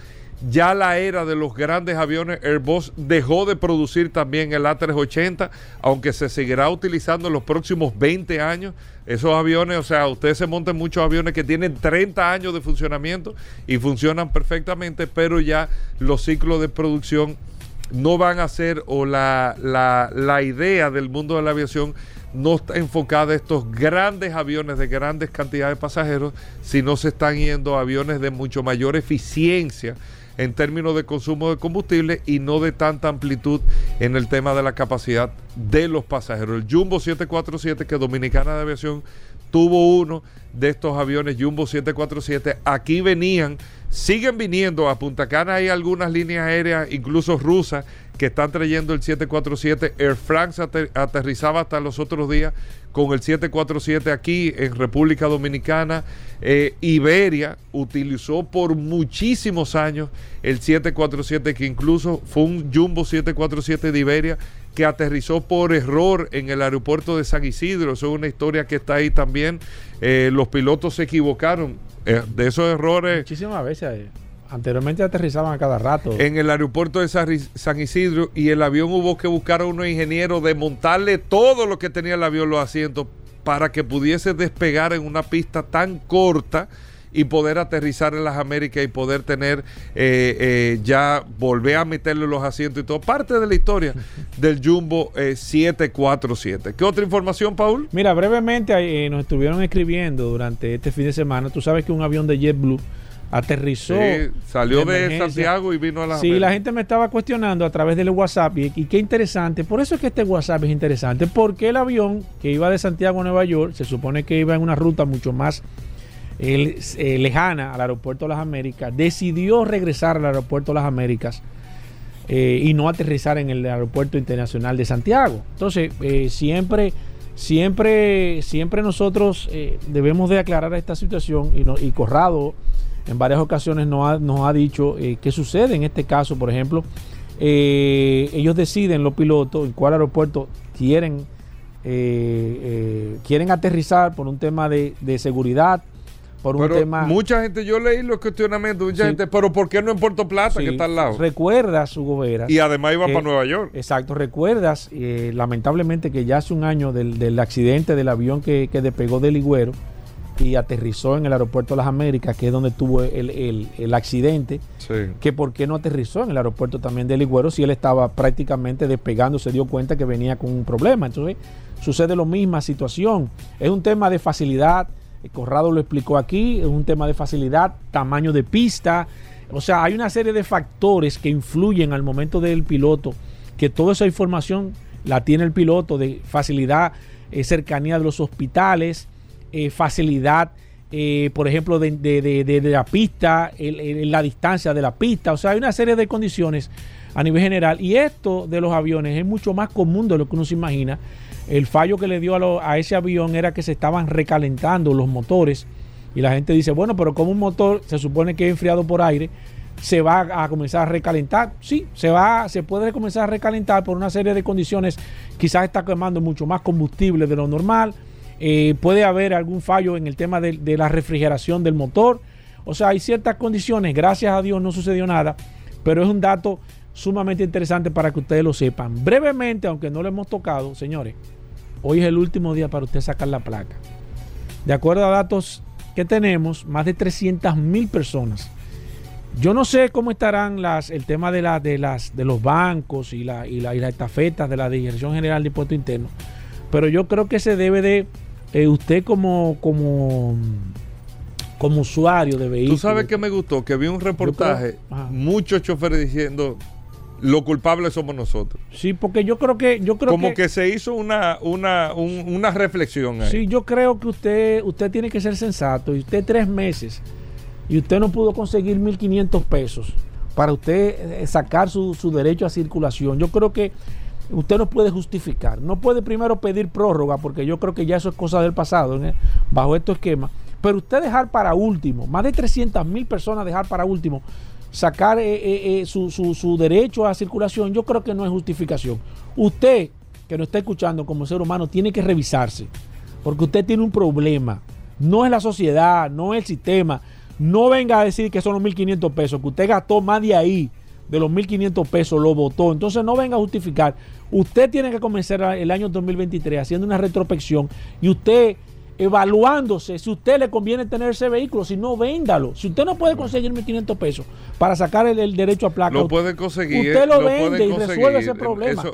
ya la era de los grandes aviones Airbus dejó de producir también el A380, aunque se seguirá utilizando en los próximos 20 años. Esos aviones, o sea, ustedes se montan muchos aviones que tienen 30 años de funcionamiento y funcionan perfectamente, pero ya los ciclos de producción no van a ser, o la, la, la idea del mundo de la aviación no está enfocada a estos grandes aviones de grandes cantidades de pasajeros, sino se están yendo a aviones de mucho mayor eficiencia en términos de consumo de combustible y no de tanta amplitud en el tema de la capacidad de los pasajeros. El Jumbo 747 que Dominicana de Aviación tuvo uno de estos aviones Jumbo 747. Aquí venían, siguen viniendo a Punta Cana. Hay algunas líneas aéreas, incluso rusas, que están trayendo el 747. Air France aterrizaba hasta los otros días con el 747 aquí en República Dominicana. Eh, Iberia utilizó por muchísimos años el 747, que incluso fue un Jumbo 747 de Iberia que aterrizó por error en el aeropuerto de San Isidro. Eso es una historia que está ahí también. Eh, los pilotos se equivocaron. Eh, de esos errores. Muchísimas veces. Anteriormente aterrizaban a cada rato. En el aeropuerto de San Isidro y el avión hubo que buscar a unos ingenieros, desmontarle todo lo que tenía el avión, los asientos, para que pudiese despegar en una pista tan corta y poder aterrizar en las Américas y poder tener eh, eh, ya volver a meterle los asientos y todo. Parte de la historia del Jumbo 747. Eh, ¿Qué otra información, Paul? Mira, brevemente nos estuvieron escribiendo durante este fin de semana. Tú sabes que un avión de JetBlue aterrizó. salió de, Santiago y vino a la. Sí, la gente me estaba cuestionando a través del WhatsApp y, qué interesante. Por eso es que este WhatsApp es interesante, porque el avión que iba de Santiago a Nueva York se supone que iba en una ruta mucho más eh, lejana al aeropuerto de las Américas, decidió regresar al aeropuerto de las Américas. Eh, y no aterrizar en el aeropuerto internacional de Santiago. Entonces, eh, siempre, siempre, siempre nosotros debemos de aclarar esta situación y, Corrado en varias ocasiones nos ha, nos ha dicho qué sucede en este caso, por ejemplo, ellos deciden los pilotos en cuál aeropuerto quieren, quieren aterrizar por un tema de, seguridad, por un tema... Mucha gente, yo leí los cuestionamientos, mucha gente, pero ¿por qué no en Puerto Plata, que está al lado? Recuerdas, Hugo Veras. Y además iba para Nueva York. Exacto, recuerdas, lamentablemente, que ya hace un año del, accidente del avión que, que despegó del Ligüero, y aterrizó en el aeropuerto de las Américas, que es donde tuvo el, accidente, que por qué no aterrizó en el aeropuerto también de Ligüero si él estaba prácticamente despegando, se dio cuenta que venía con un problema. Entonces sucede la misma situación. Es un tema de facilidad, Corrado lo explicó aquí, es un tema de facilidad, tamaño de pista, o sea, hay una serie de factores que influyen al momento del piloto, que toda esa información la tiene el piloto de facilidad, eh, cercanía de los hospitales, eh, facilidad, eh, por ejemplo, de, la pista, la distancia de la pista. O sea, hay una serie de condiciones a nivel general. Y esto de los aviones es mucho más común de lo que uno se imagina. El fallo que le dio a, ese avión era que se estaban recalentando los motores. Y la gente dice, bueno, pero como un motor se supone que es enfriado por aire, se va a comenzar a recalentar. Sí, se va, se puede comenzar a recalentar por una serie de condiciones. Quizás está quemando mucho más combustible de lo normal eh, puede haber algún fallo en el tema de, la refrigeración del motor. O sea, hay ciertas condiciones, gracias a Dios no sucedió nada, pero es un dato sumamente interesante para que ustedes lo sepan. Brevemente, aunque no lo hemos tocado, señores, hoy es el último día para usted sacar la placa. De acuerdo a datos que tenemos, más de 300 mil personas. Yo no sé cómo estarán las, el tema de, la, de, las, de los bancos y, la, y, la, y las estafetas de la Dirección General de Impuestos Internos, pero yo creo que se debe de eh, usted como, como, como usuario de vehículos. Tú sabes que me gustó, que vi un reportaje, muchos choferes diciendo lo culpable somos nosotros. Sí, porque yo creo que yo creo como que, se hizo una una, una reflexión ahí. Sí, yo creo que usted usted tiene que ser sensato y usted tres meses y usted no pudo conseguir 1.500 pesos para usted eh, sacar su, su derecho a circulación. Yo creo que usted no puede justificar. No puede primero pedir prórroga, porque yo creo que ya eso es cosa del pasado, bajo este esquema. Pero usted dejar para último, más de 300 mil personas dejar para último, sacar eh, eh, eh, su, derecho a circulación, yo creo que no es justificación. Usted, que no está escuchando como ser humano, tiene que revisarse, porque usted tiene un problema. No es la sociedad, no es el sistema. No venga a decir que son los 1.500 pesos, que usted gastó más de ahí de los 1.500 pesos, lo votó. Entonces no venga a justificar. Usted tiene que comenzar el año 2023 haciendo una retrospección y usted evaluándose si usted le conviene tener ese vehículo, si no, véndalo. Si usted no puede conseguir 1.500 pesos para sacar el, derecho a placa, lo puede conseguir. Usted lo, vende y resuelve ese problema.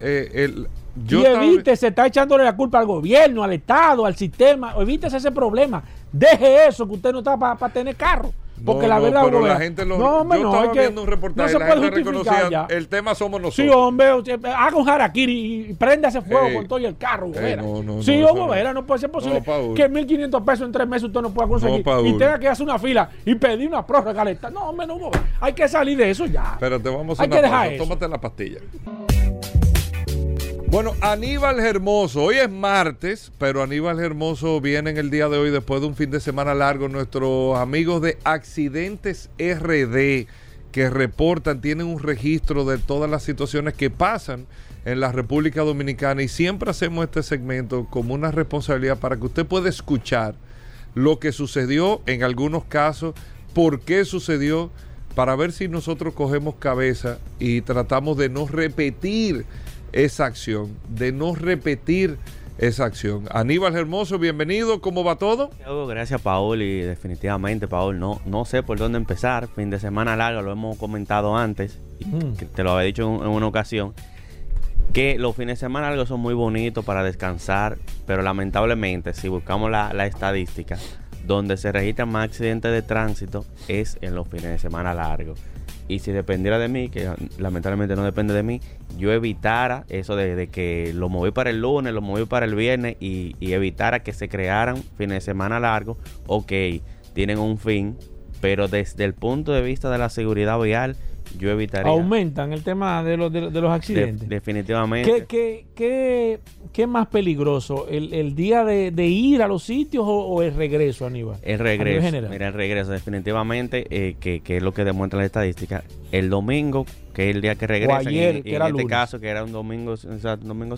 Eh, y evite, se está echándole la culpa al gobierno, al Estado, al sistema. Evítese ese problema. Deje eso, que usted no está para tener carro. Porque la verdad, pero la gente lo, no, yo estaba viendo un reportaje, no se puede justificar ya. el tema somos nosotros. Sí, hombre, haga un harakiri y ese fuego con todo y el carro, no, no, Sí, hombre, no puede ser posible que 1.500 pesos en tres meses usted no pueda conseguir y tenga que hacer una fila y pedir una prórroga. No, hombre, no, hay que salir de eso ya. Pero te vamos a hay que dejar eso. Tómate la pastilla. Bueno, Aníbal Hermoso, hoy es martes, pero Aníbal Hermoso viene en el día de hoy después de un fin de semana largo. Nuestros amigos de Accidentes RD que reportan, tienen un registro de todas las situaciones que pasan en la República Dominicana y siempre hacemos este segmento como una responsabilidad para que usted pueda escuchar lo que sucedió en algunos casos, por qué sucedió, para ver si nosotros cogemos cabeza y tratamos de no repetir esa acción, de no repetir esa acción. Aníbal Hermoso, bienvenido, ¿cómo va todo? Gracias, Paul, y definitivamente, Paul, no, no sé por dónde empezar. Fin de semana largo, lo hemos comentado antes, y mm. te lo había dicho en, una ocasión, que los fines de semana largos son muy bonitos para descansar, pero lamentablemente, si buscamos la, la estadística, donde se registran más accidentes de tránsito es en los fines de semana largos. Y si dependiera de mí, que lamentablemente no depende de mí, yo evitara eso de, que lo moví para el lunes, lo moví para el viernes y, y evitara que se crearan fines de semana largos. Ok, tienen un fin, pero desde el punto de vista de la seguridad vial, yo evitaría. Aumentan el tema de los, de, los accidentes. definitivamente. ¿Qué, qué, qué, más peligroso? ¿El, día de, ir a los sitios o, el regreso, Aníbal? El regreso. Mira, el regreso, definitivamente, eh, que, es lo que demuestra la estadística. El domingo, que es el día que regresa. ayer, en, este caso, que era un domingo, o sea, domingo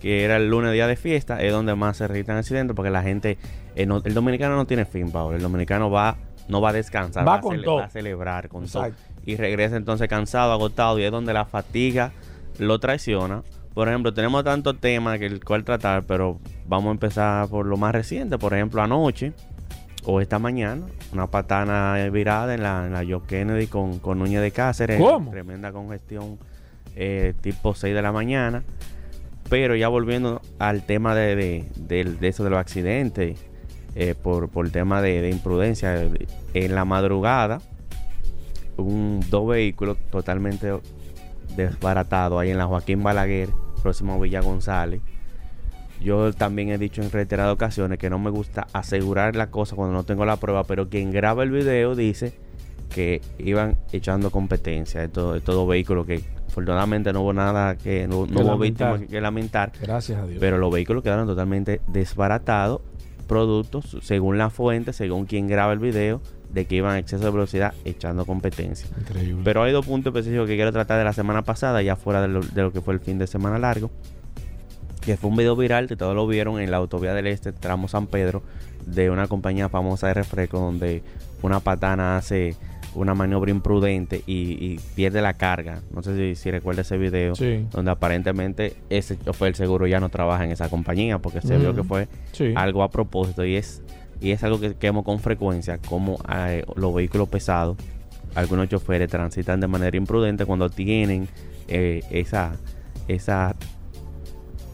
que era el lunes día de fiesta, es donde más se registran accidentes porque la gente, eh, el dominicano no tiene fin, Pablo. El dominicano va, no va a descansar, va, con todo. va a celebrar con todo y regresa entonces cansado, agotado y es donde la fatiga lo traiciona. Por ejemplo, tenemos tantos temas que el cual tratar, pero vamos a empezar por lo más reciente. Por ejemplo, anoche o esta mañana, una patana virada en la, en la Joe Kennedy con, con Núñez de Cáceres. Tremenda congestión eh, tipo 6 de la mañana. Pero ya volviendo al tema de, de, eso de los accidentes, eh, por, tema de, imprudencia, en la madrugada un, dos vehículos totalmente desbaratados ahí en la Joaquín Balaguer, próximo a Villa González. Yo también he dicho en reiteradas ocasiones que no me gusta asegurar la cosa cuando no tengo la prueba, pero quien graba el video dice que iban echando competencia de todo, de todo vehículo que afortunadamente no hubo nada que no, hubo víctimas que lamentar. Gracias a Dios. Pero los vehículos quedaron totalmente desbaratados, productos según la fuente, según quien graba el video, de que iban a exceso de velocidad echando competencia. Increíble. Pero hay dos puntos específicos que quiero tratar de la semana pasada, ya fuera de lo, que fue el fin de semana largo. Que fue un video viral que todos lo vieron en la autovía del Este, tramo San Pedro, de una compañía famosa de refresco, donde una patana hace una maniobra imprudente y, pierde la carga. No sé si, si recuerda ese video, donde aparentemente ese el seguro ya no trabaja en esa compañía, porque se vio que fue algo a propósito y es y es algo que vemos con frecuencia, como eh, los vehículos pesados, algunos choferes transitan de manera imprudente cuando tienen eh, esa, esa,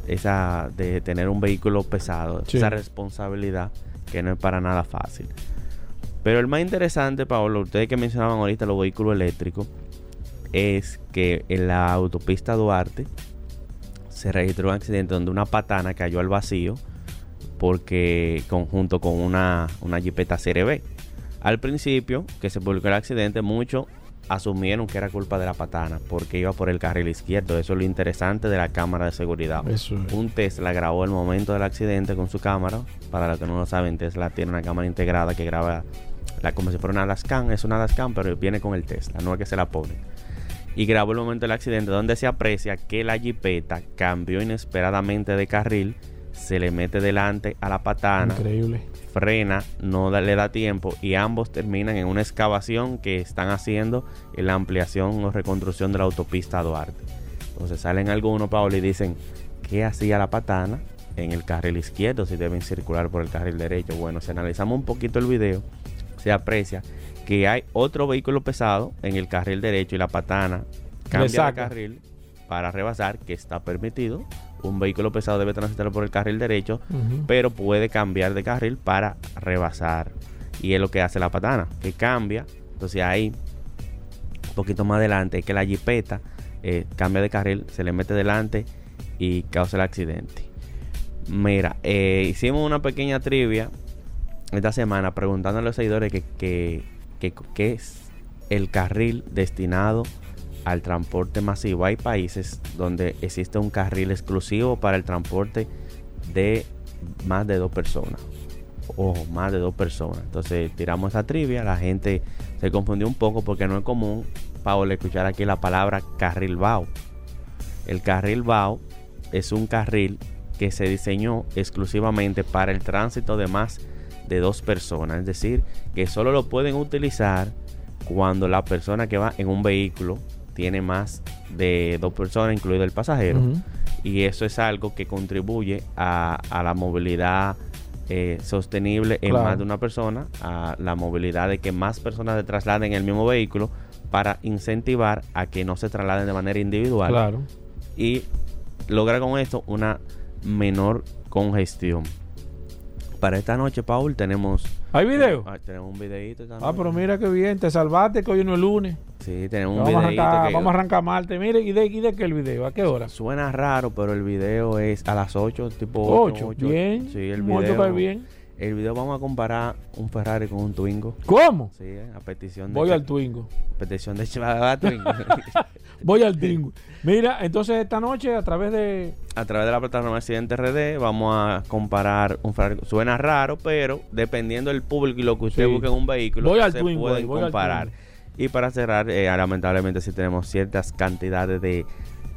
esa de tener un vehículo pesado, esa responsabilidad que no es para nada fácil. Pero el más interesante, Pablo, ustedes que mencionaban ahorita los vehículos eléctricos, es que en la autopista Duarte se registró un accidente donde una patana cayó al vacío porque conjunto con una, una Jeepeta Serie B. Al principio que se publicó el accidente, muchos asumieron que era culpa de la patana porque iba por el carril izquierdo. Eso es lo interesante de la cámara de seguridad. Un Tesla grabó el momento del accidente con su cámara. Para los que no lo saben, Tesla tiene una cámara integrada que graba la, como si fuera una Lascan. Es una Lascan, pero viene con el Tesla, no es que se la pone. Y grabó el momento del accidente donde se aprecia que la Jeepeta cambió inesperadamente de carril se le mete delante a la patana. Increíble. Frena, no le da tiempo y ambos terminan en una excavación que están haciendo en la ampliación o reconstrucción de la autopista Duarte. Entonces salen algunos, Pablo, y dicen, ¿qué hacía la patana en el carril izquierdo si deben circular por el carril derecho? Bueno, si analizamos un poquito el video, se aprecia que hay otro vehículo pesado en el carril derecho y la patana cambia de carril para rebasar, que está permitido, un vehículo pesado debe transitar por el carril derecho, pero puede cambiar de carril para rebasar. y es lo que hace la patana, que cambia. Entonces ahí, un poquito más adelante, es que la jipeta eh, cambia de carril, se le mete delante y causa el accidente. Mira, eh, hicimos una pequeña trivia esta semana preguntando a los seguidores que, es el carril destinado al transporte masivo. Hay países donde existe un carril exclusivo para el transporte de más de dos personas. Ojo, más de dos personas. Entonces tiramos esa trivia. La gente se confundió un poco porque no es común, Paul, escuchar aquí la palabra carril BAO. El carril BAO es un carril que se diseñó exclusivamente para el tránsito de más de dos personas. Es decir, que solo lo pueden utilizar cuando la persona que va en un vehículo tiene más de dos personas, incluido el pasajero. Y eso es algo que contribuye a, la movilidad eh, sostenible en más de una persona, a la movilidad de que más personas se trasladen en el mismo vehículo para incentivar a que no se trasladen de manera individual. Claro. Y logra con esto una menor congestión. Para esta noche, Paul, tenemos. ¿Hay video? Ah, tenemos un videito Ah, pero mira qué bien, te salvaste que hoy no es lunes. Sí, tenemos un videito. vamos a arrancar Marte. Mire, ¿y de, ¿y de qué el video? ¿A qué hora? Suena raro, pero el video es a las 8, tipo 8. 8, bien. Sí, el video. bien. El video vamos a comparar un Ferrari con un Twingo. ¿Cómo? Sí, a petición de. Voy al Twingo. Petición de Twingo. Voy al Twingo. Mira, entonces esta noche a través de. A través de la plataforma Accidente RD vamos a comparar un Ferrari. Suena raro, pero dependiendo del público y lo que usted busque en un vehículo, voy al se Twingo, pueden comparar. Y para cerrar, eh, lamentablemente, si tenemos ciertas cantidades de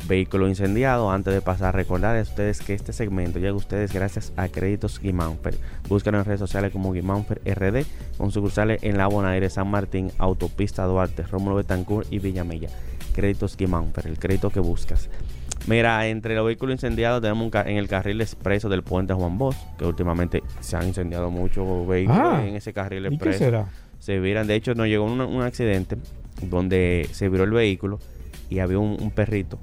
vehículo incendiado. Antes de pasar, recordar a ustedes que este segmento llega a ustedes gracias a Créditos Guimánfer. Búscanos en redes sociales como Guimánfer RD, con sucursales en La Bonaire, San Martín, Autopista Duarte, Rómulo Betancourt y Villamella. Créditos Guimánfer, el crédito que buscas. Mira, entre los vehículos incendiados tenemos en el carril expreso del puente Juan Bosch, que últimamente se han incendiado muchos vehículos ah, en ese carril expreso. ¿y qué será? Se viran, de hecho nos llegó un, accidente donde se viró el vehículo y había un perrito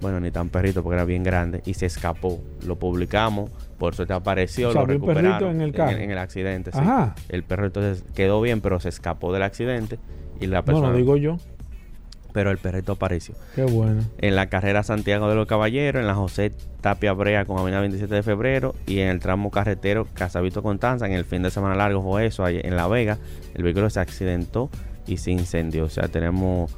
bueno, ni tan perrito porque era bien grande y se escapó. Lo publicamos, por suerte apareció, lo recuperaron en el, En, el accidente. Sí. El perro entonces quedó bien, pero se escapó del accidente y la persona. No, lo digo yo. Pero el perrito apareció. Qué bueno. En la carrera Santiago de los Caballeros, en la José Tapia Brea con Avenida 27 de febrero y en el tramo carretero Casavito Contanza, en el fin de semana largo fue eso, en La Vega, el vehículo se accidentó y se incendió. O sea, tenemos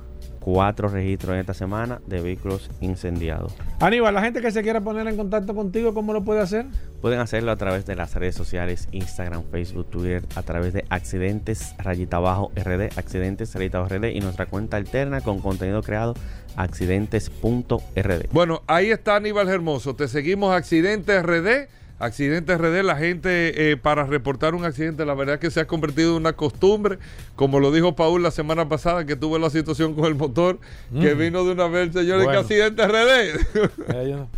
cuatro registros en esta semana de vehículos incendiados. Aníbal, la gente que se quiera poner en contacto contigo, ¿cómo lo puede hacer? Pueden hacerlo a través de las redes sociales, Instagram, Facebook, Twitter, a través de accidentes rayita abajo RD, accidentes rayita RD y nuestra cuenta alterna con contenido creado accidentes.rd. Bueno, ahí está Aníbal Hermoso. Te seguimos Accidentes RD Accidentes RD, la gente eh, para reportar un accidente, la verdad es que se ha convertido en una costumbre, como lo dijo Paul la semana pasada, que tuvo la situación con el motor, que vino de una vez el señor Accidentes RD.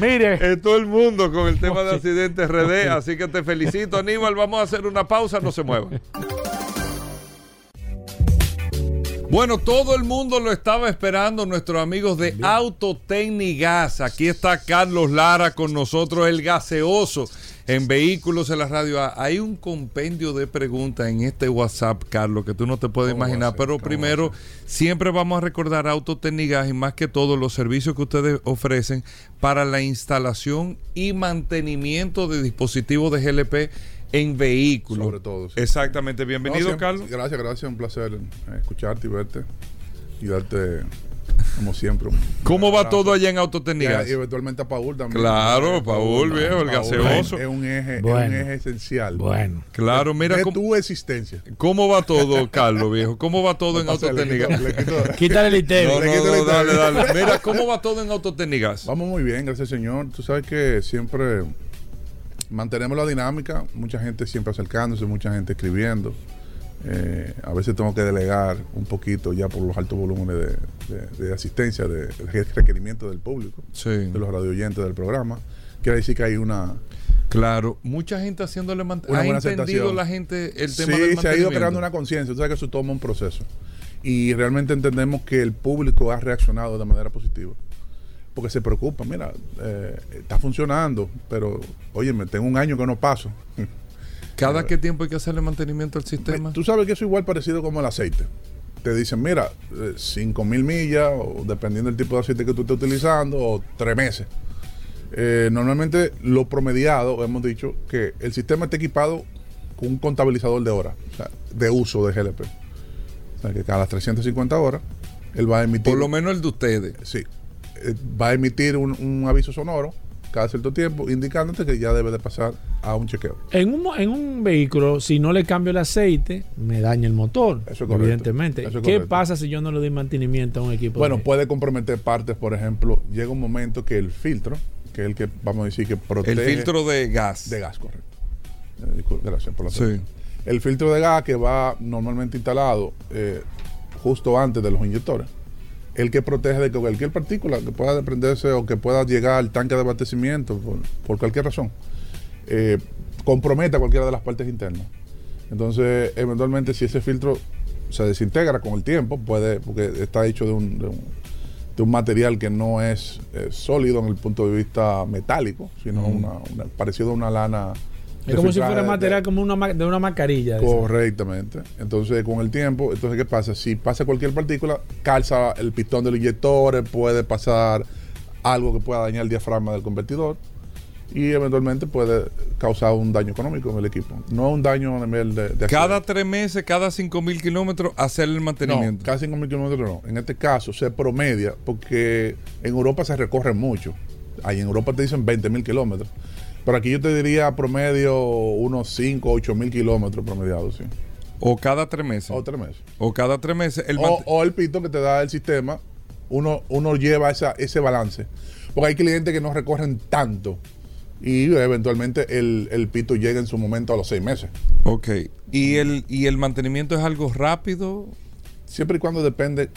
Mire. todo el mundo con el tema de accidentes RD, así que te felicito, Aníbal. Vamos a hacer una pausa, no se muevan. Bueno, todo el mundo lo estaba esperando, nuestros amigos de Autotecnigas. Aquí está Carlos Lara con nosotros, el gaseoso en Vehículos en la Radio. Hay un compendio de preguntas en este WhatsApp, Carlos, que tú no te puedes imaginar. Pero primero, siempre vamos a recordar Autotecnigas y más que todo los servicios que ustedes ofrecen para la instalación y mantenimiento de dispositivos de GLP en vehículos. Sobre todo. Exactamente. Bienvenido, Carlos. Gracias, gracias. Un placer eh, escucharte y verte y darte, como siempre. ¿Cómo va todo allá en Autotécnica? Y eventualmente a Paul también. Claro, Paul, viejo, el gaseoso. Es un eje, es un eje esencial. Bueno. Claro, mira. De tu existencia. ¿Cómo va todo, Carlos, viejo? ¿Cómo va todo en Autotécnica? Quítale el itero. No, no, dale, dale. Mira, ¿cómo va todo en Autotécnicas? Vamos muy bien, gracias, señor. Tú sabes que siempre mantenemos la dinámica, mucha gente siempre acercándose, mucha gente escribiendo. Eh, a veces tengo que delegar un poquito ya por los altos volúmenes de, asistencia, de, requerimiento del público, de los radioyentes del programa. Quiere decir que hay una... Claro, mucha gente haciéndole mantenimiento. ¿Ha entendido la gente el tema sí, se ha ido creando una conciencia. Tú sabes que eso toma un proceso. Y realmente entendemos que el público ha reaccionado de manera positiva porque se preocupa, mira, eh, está funcionando, pero oye, tengo un año que no paso. ¿Cada qué tiempo hay que hacerle mantenimiento al sistema? Tú sabes que eso es igual parecido como el aceite. Te dicen, mira, 5 mil millas, o dependiendo del tipo de aceite que tú estés utilizando, o tres meses. normalmente lo promediado, hemos dicho, que el sistema esté equipado con un contabilizador de horas, o sea, de uso de GLP. O sea, que cada 350 horas él va a emitir. Por lo menos el de ustedes. Sí. Va a emitir un, aviso sonoro cada cierto tiempo indicándote que ya debe de pasar a un chequeo. En un, en un vehículo, si no le cambio el aceite, me daña el motor. Eso es correcto. Evidentemente. ¿Qué pasa si yo no le doy mantenimiento a un equipo? Bueno, puede comprometer partes, por ejemplo. Llega un momento que el filtro, que es el que vamos a decir que protege. El filtro de gas. De gas, correcto. Eh, gracias por la sí. El filtro de gas que va normalmente instalado eh, justo antes de los inyectores. El que protege de cualquier partícula que pueda desprenderse o que pueda llegar al tanque de abastecimiento por, cualquier razón, eh, comprometa cualquiera de las partes internas. Entonces, eventualmente, si ese filtro se desintegra con el tiempo, puede, porque está hecho de un, de un, material que no es sólido en el punto de vista metálico, sino parecido a una lana es como si fuera material como una, de una mascarilla. Correctamente. Entonces, con el tiempo, entonces, ¿qué pasa? Si pasa cualquier partícula, calza el pistón del inyector, puede pasar algo que pueda dañar el diafragma del convertidor y eventualmente puede causar un daño económico en el equipo. No un daño a nivel de... cada tres meses, cada cinco mil kilómetros, hacer el mantenimiento. No, cada cinco mil kilómetros no. En este caso se promedia porque en Europa se recorre mucho. Ahí en Europa te dicen 20 mil kilómetros. Pero aquí yo te diría promedio unos 5, 8 mil kilómetros promediados, sí. O cada tres meses. O tres meses. O cada tres meses. El o, el pito que te da el sistema, uno, uno lleva esa, ese balance. Porque hay clientes que no recorren tanto y eventualmente el, pito llega en su momento a los seis meses. Ok. ¿Y el, ¿Y el mantenimiento es algo rápido? Siempre y cuando depende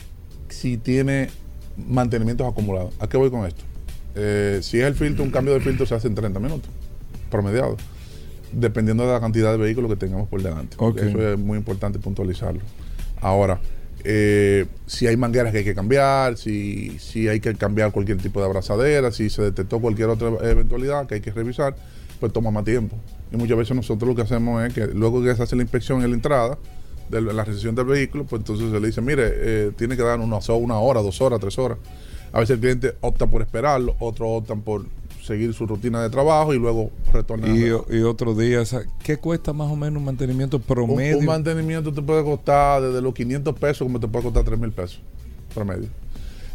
si tiene mantenimientos acumulados. ¿A qué voy con esto? Eh, si es el filtro, un cambio de filtro se hace en 30 minutos, promediado, dependiendo de la cantidad de vehículos que tengamos por delante. Eso es muy importante puntualizarlo. Ahora, eh, si hay mangueras que hay que cambiar, si, si hay que cambiar cualquier tipo de abrazadera, si se detectó cualquier otra eventualidad que hay que revisar, pues toma más tiempo. Y muchas veces nosotros lo que hacemos es que luego que se hace la inspección en la entrada, de la recepción del vehículo, pues entonces se le dice, mire, eh, tiene que dar una, una hora, dos horas, tres horas a veces el cliente opta por esperarlo, otros optan por seguir su rutina de trabajo y luego retornar. Y, y otro día, ¿qué cuesta más o menos un mantenimiento promedio? Un, mantenimiento te puede costar desde los 500 pesos como te puede costar 3 mil pesos promedio.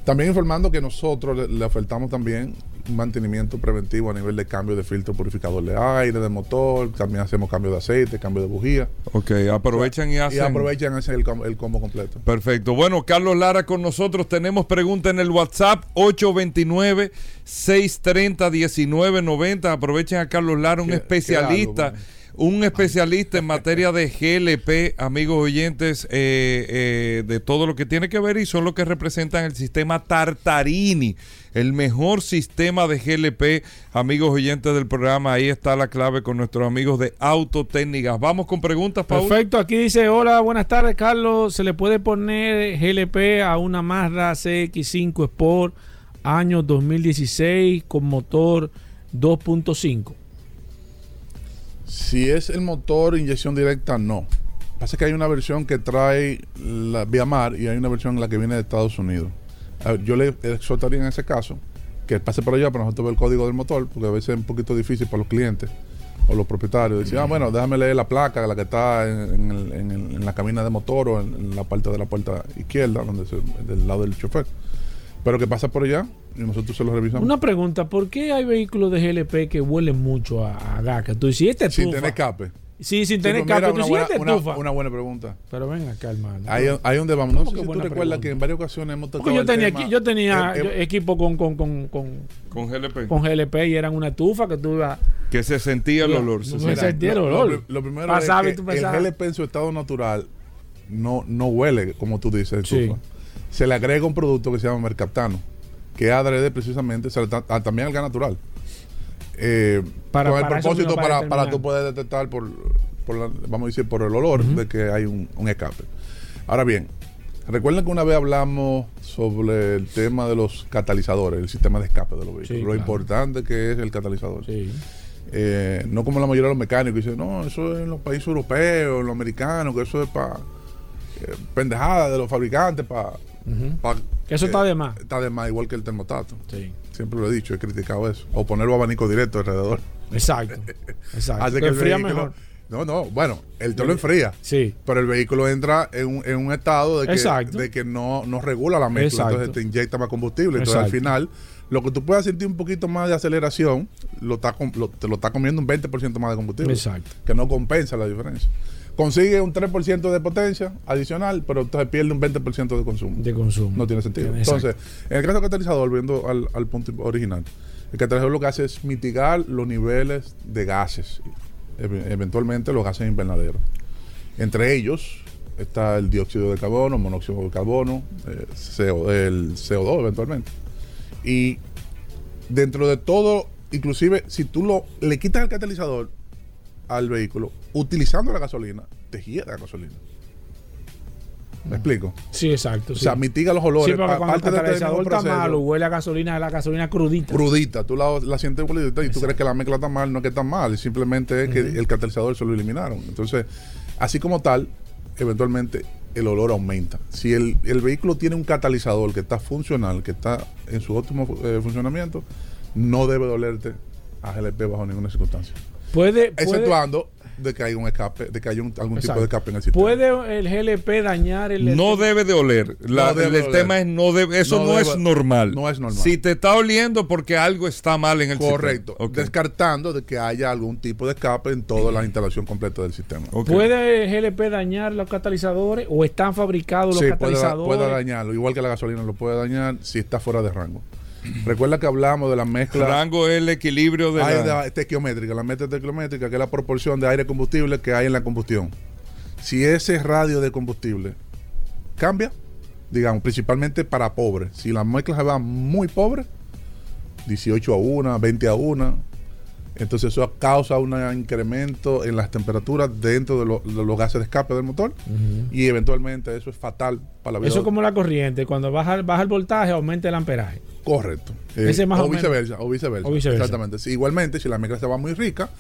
También informando que nosotros le ofertamos también mantenimiento preventivo a nivel de cambio de filtro purificador de aire, de motor, también hacemos cambio de aceite, cambio de bujía. Ok, aprovechan y hacen. Y aprovechan ese el, el, combo completo. Perfecto. Bueno, Carlos Lara con nosotros. Tenemos pregunta en el WhatsApp 829-630-1990. Aprovechen a Carlos Lara, un especialista un especialista en materia de GLP, amigos oyentes, eh, eh, de todo lo que tiene que ver y son los que representan el sistema Tartarini, el mejor sistema de GLP, amigos oyentes del programa. Ahí está la clave con nuestros amigos de Autotécnicas. Vamos con preguntas, Paul. Perfecto, aquí dice, hola, buenas tardes, Carlos. ¿Se le puede poner GLP a una Mazda CX5 Sport año 2016 con motor 2.5? Si es el motor inyección directa, no. Pasa que hay una versión que trae la vía mar y hay una versión en la que viene de Estados Unidos. Yo le exhortaría en ese caso que pase por allá para nosotros ver el código del motor, porque a veces es un poquito difícil para los clientes o los propietarios. Decir, ah, bueno, déjame leer la placa, la que está en, la cabina de motor o en, la parte de la puerta izquierda, donde del lado del chofer. Pero que pasa por allá y nosotros se lo revisamos. Una pregunta, ¿por qué hay vehículos de GLP que huelen mucho a, a gas? tú dices, este Sin tener escape. Sí, sin tener pues escape. Una, buena, una, una, buena pregunta. Pero ven acá, hermano. Ahí, ahí donde vamos. No sé si tú recuerdas que en varias ocasiones hemos tocado yo tenía, aquí, yo tenía eh, eh, equipo con, con, con, con, con GLP. Con GLP y eran una estufa que tú ibas... Que se sentía el olor. Se, sentía el olor. Lo, primero es que el GLP en su estado natural no, no huele, como tú dices, estufa. Se le agrega un producto que se llama mercaptano que adrede precisamente también al gas natural. Eh, para, con el propósito para, para, tú poder detectar por, vamos a decir, por el olor de que hay un, escape. Ahora bien, recuerden que una vez hablamos sobre el tema de los catalizadores, el sistema de escape de los vehículos, lo importante que es el catalizador. Eh, no como la mayoría de los mecánicos dicen, no, eso es en los países europeos, en los americanos, que eso es para eh, pendejada de los fabricantes, para... eso está de más. Está de más, igual que el termostato. Sí. Siempre lo he dicho, he criticado eso. O ponerlo abanico directo alrededor. Exacto. Exacto. Hace que el vehículo, mejor. No, no, bueno, el te lo enfría. Sí. Pero el vehículo entra en un, en un estado de que, de que no, no regula la mezcla. Entonces te inyecta más combustible. Entonces al final lo que tú puedas sentir un poquito más de aceleración, lo está, te lo está comiendo un 20% más de combustible. Exacto. Que no compensa la diferencia. Consigue un 3% de potencia adicional, pero entonces pierde un 20% de consumo. De consumo. No tiene sentido. Entonces, en el caso del catalizador, volviendo al, al punto original, el catalizador lo que hace es mitigar los niveles de gases, eventualmente los gases invernaderos. Entre ellos está el dióxido de carbono, monóxido de carbono, eh, el CO2 eventualmente. Y dentro de todo, inclusive si tú lo, le quitas el catalizador al vehículo utilizando la gasolina, te gira la gasolina. ¿Me explico? Sí, exacto. O sea, mitiga los olores. Sí, cuando el catalizador está malo, huele a gasolina, la gasolina crudita. Crudita, tú la, la sientes crudita y tú crees que la mezcla está mal, no es que está mal, simplemente es que el catalizador se lo eliminaron. Entonces, así como tal, eventualmente el olor aumenta. Si el, vehículo tiene un catalizador que está funcional, que está en su óptimo eh, funcionamiento, no debe dolerte a GLP bajo ninguna circunstancia. Puede, exceptuando de que haya un escape, de que haya algún tipo de escape en el sistema. ¿Puede el GLP dañar el No debe de oler. el, tema es no debe, eso no, es normal. No es normal. Si te está oliendo porque algo está mal en el sistema. Correcto. Descartando de que haya algún tipo de escape en toda la instalación completa del sistema. ¿Puede el GLP dañar los catalizadores o están fabricados los catalizadores? Puede, puede dañarlo, igual que la gasolina lo puede dañar si está fuera de rango. Recuerda que hablamos de la mezcla. Rango es el equilibrio de la... estequiométrica. La mezcla estequiométrica, que es la proporción de aire combustible que hay en la combustión. Si ese radio de combustible cambia, digamos, principalmente para pobres, si la mezcla se va muy pobre, 18 a 1, 20 a 1, entonces eso causa un incremento en las temperaturas dentro de, los gases de escape del motor y eventualmente eso es fatal para la vida. Eso es como la corriente, cuando baja, baja el voltaje aumenta el amperaje. Correcto. Ese más o, viceversa, o, viceversa, Exactamente. igualmente, si la mezcla se va muy rica,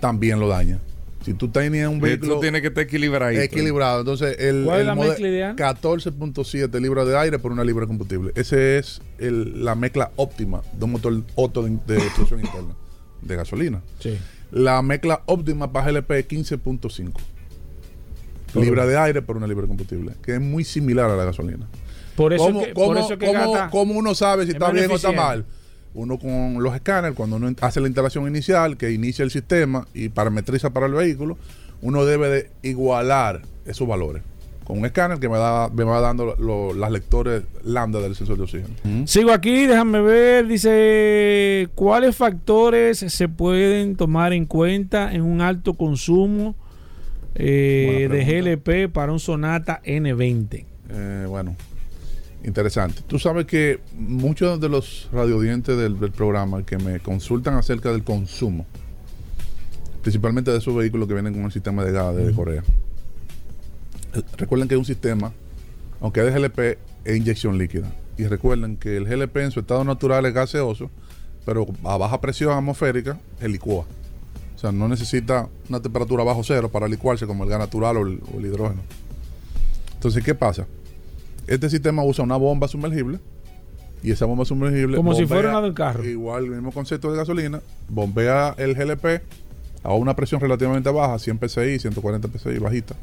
también lo daña. Si tú tenías un vehículo. Esto tiene que estar equilibrado. Equilibrado. Entonces, el, ¿Cuál es la mezcla ideal? 14.7 libras de aire por una libra de combustible. Esa es la mezcla óptima de un motor auto de, de interna de gasolina. Sí. La mezcla óptima para GLP es 15.5 libra de aire por una libra de combustible, que es muy similar a la gasolina. Por eso ¿Cómo, que, ¿cómo, uno sabe si está bien o está mal? Uno con los escáneres, cuando uno hace la instalación inicial, que inicia el sistema y parametriza para el vehículo, uno debe de igualar esos valores con un escáner que me, da, me va dando las lectores lambda del sensor de oxígeno. Sigo aquí, déjame ver, dice, ¿cuáles factores se pueden tomar en cuenta en un alto consumo eh, de GLP para un Sonata N20? Eh, bueno, interesante. Tú sabes que muchos de los radiodientes del, del programa que me consultan acerca del consumo, principalmente de esos vehículos que vienen con el sistema de gas de Corea, recuerden que es un sistema, aunque es de GLP, es inyección líquida. Y recuerden que el GLP en su estado natural es gaseoso, pero a baja presión atmosférica, el licúa. O sea, no necesita una temperatura bajo cero para licuarse como el gas natural o el, hidrógeno. Entonces, ¿qué pasa? Este sistema usa una bomba sumergible y esa bomba sumergible. Como si fuera una del carro. Igual, el mismo concepto de gasolina, bombea el GLP a una presión relativamente baja, 100 psi, 140 psi, bajita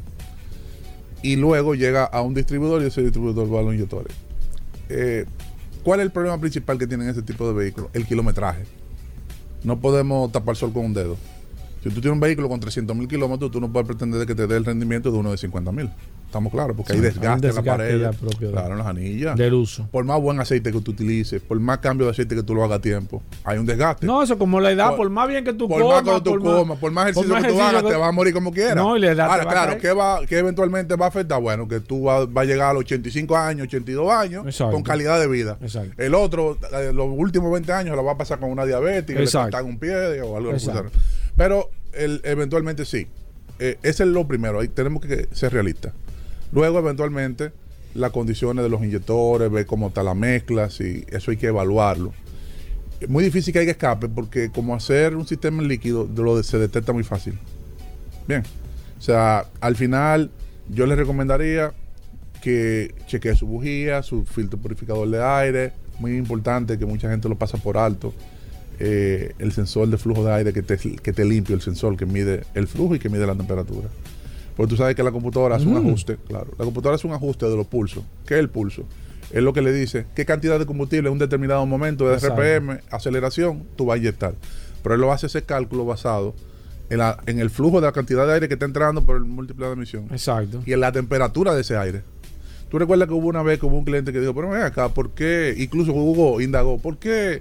y luego llega a un distribuidor y ese distribuidor va a los inyectores. Eh, ¿Cuál es el problema principal que tienen este tipo de vehículos? El kilometraje. No podemos tapar sol con un dedo. Si tú tienes un vehículo con 300 mil kilómetros, tú no puedes pretender que te dé el rendimiento de uno de 50 mil. Estamos claros, porque hay desgaste, en la pared. Claro, en las anillas. Del uso. Por más buen aceite que tú utilices, por más cambio de aceite que tú lo hagas a tiempo, hay un desgaste. No, eso como la edad, por, más bien que tú por comas. Más que tú por comas, por más ejercicio que tú hagas, te vas a morir como quieras. No, y la edad Ahora, claro, ¿qué, va, ¿qué eventualmente va a afectar? Bueno, que tú vas va a llegar a los 85 años, 82 años, con calidad de vida. Exacto. El otro, eh, los últimos 20 años, lo va a pasar con una diabetes, le cortan un pie o algo así. Pero el, eventualmente sí. Eh, ese es lo primero, ahí tenemos que ser realistas. Luego, eventualmente, las condiciones de los inyectores, ver cómo está la mezcla, si eso hay que evaluarlo. es muy difícil que haya escape porque como hacer un sistema líquido lo se detecta muy fácil. Bien. O sea, al final yo les recomendaría que chequee su bujía, su filtro purificador de aire. Muy importante que mucha gente lo pasa por alto. Eh, el sensor de flujo de aire que te, que te limpia, el sensor que mide el flujo y que mide la temperatura. Porque tú sabes que la computadora hace un mm. ajuste, claro. La computadora hace un ajuste de los pulsos. ¿Qué es el pulso? Es lo que le dice qué cantidad de combustible en un determinado momento de RPM, aceleración, tú vas a inyectar. Pero él lo hace ese cálculo basado en, la, en el flujo de la cantidad de aire que está entrando por el múltiple de emisión. Exacto. Y en la temperatura de ese aire. Tú recuerdas que hubo una vez que hubo un cliente que dijo, pero ven acá, ¿por qué? Incluso Hugo indagó, ¿por qué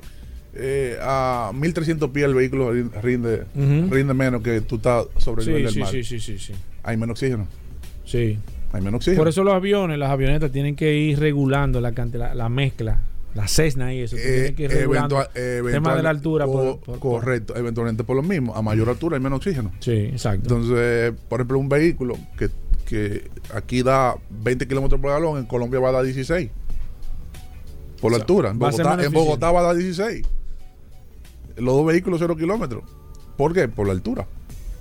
eh, a 1300 pies el vehículo rinde, rinde menos que tú estás sobre el nivel del mar? Sí, sí, sí, sí. Hay menos oxígeno. Sí. Hay menos oxígeno. Por eso los aviones, las avionetas tienen que ir regulando la, la, la mezcla la Cessna y eso. Eh, que ir el tema de la altura. correcto, eventualmente por lo mismo. A mayor altura hay menos oxígeno. Sí, exacto. Entonces, por ejemplo, un vehículo que que aquí da 20 kilómetros por galón, en Colombia va a dar 16. Por la altura. En Bogotá, va a dar 16. Los dos vehículos 0 kilómetros. ¿Por qué? Por la altura.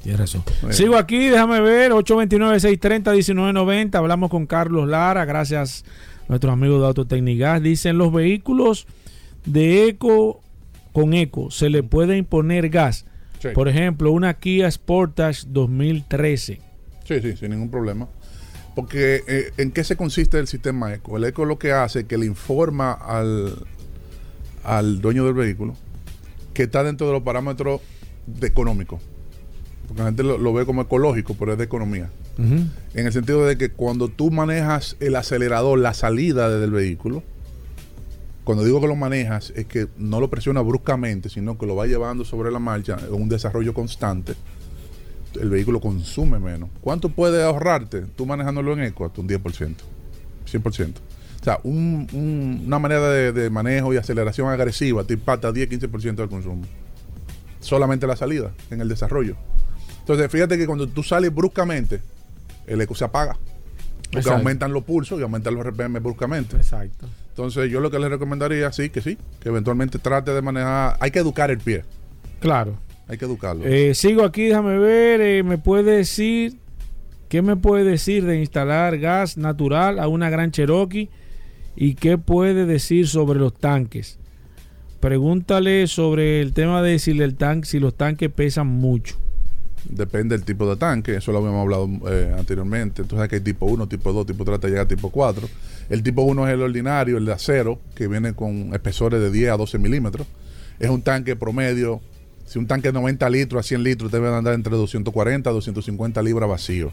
Tienes razón. Sigo aquí, déjame ver, 829-630-1990. Hablamos con Carlos Lara, gracias a nuestros amigos de Autotecnigas. Dicen los vehículos de eco con eco, se le puede imponer gas. Por ejemplo, una Kia Sportage 2013 Sí, sí, sin ningún problema. Porque eh, ¿en qué se consiste el sistema ECO? El ECO lo que hace es que le informa al, al dueño del vehículo que está dentro de los parámetros de económicos. Porque la gente lo, ve como ecológico, pero es de economía. En el sentido de que cuando tú manejas el acelerador, la salida del vehículo, cuando digo que lo manejas, es que no lo presiona bruscamente, sino que lo va llevando sobre la marcha en un desarrollo constante el vehículo consume menos. ¿Cuánto puede ahorrarte tú manejándolo en eco? Hasta un 10%, 100%. O sea, una manera de, manejo y aceleración agresiva te impacta 10-15% del consumo. Solamente la salida, en el desarrollo. Entonces, fíjate que cuando tú sales bruscamente, el eco se apaga. Porque aumentan los pulsos y aumentan los RPM bruscamente. Exacto. Entonces, yo lo que les recomendaría, sí, que sí, que eventualmente trate de manejar. Hay que educar el pie. Claro. Hay que educarlo. Eh, sigo aquí, déjame ver. Eh, ¿Me puede decir qué me puede decir de instalar gas natural a una gran Cherokee? ¿Y qué puede decir sobre los tanques? Pregúntale sobre el tema de si, el tanque, si los tanques pesan mucho. Depende del tipo de tanque, eso lo habíamos hablado eh, anteriormente. Entonces que hay tipo 1, tipo 2, tipo 3 hasta llegar a tipo 4. El tipo 1 es el ordinario, el de acero, que viene con espesores de 10 a 12 milímetros. Es un tanque promedio si un tanque de 90 litros a 100 litros debe andar entre 240 a 250 libras vacío,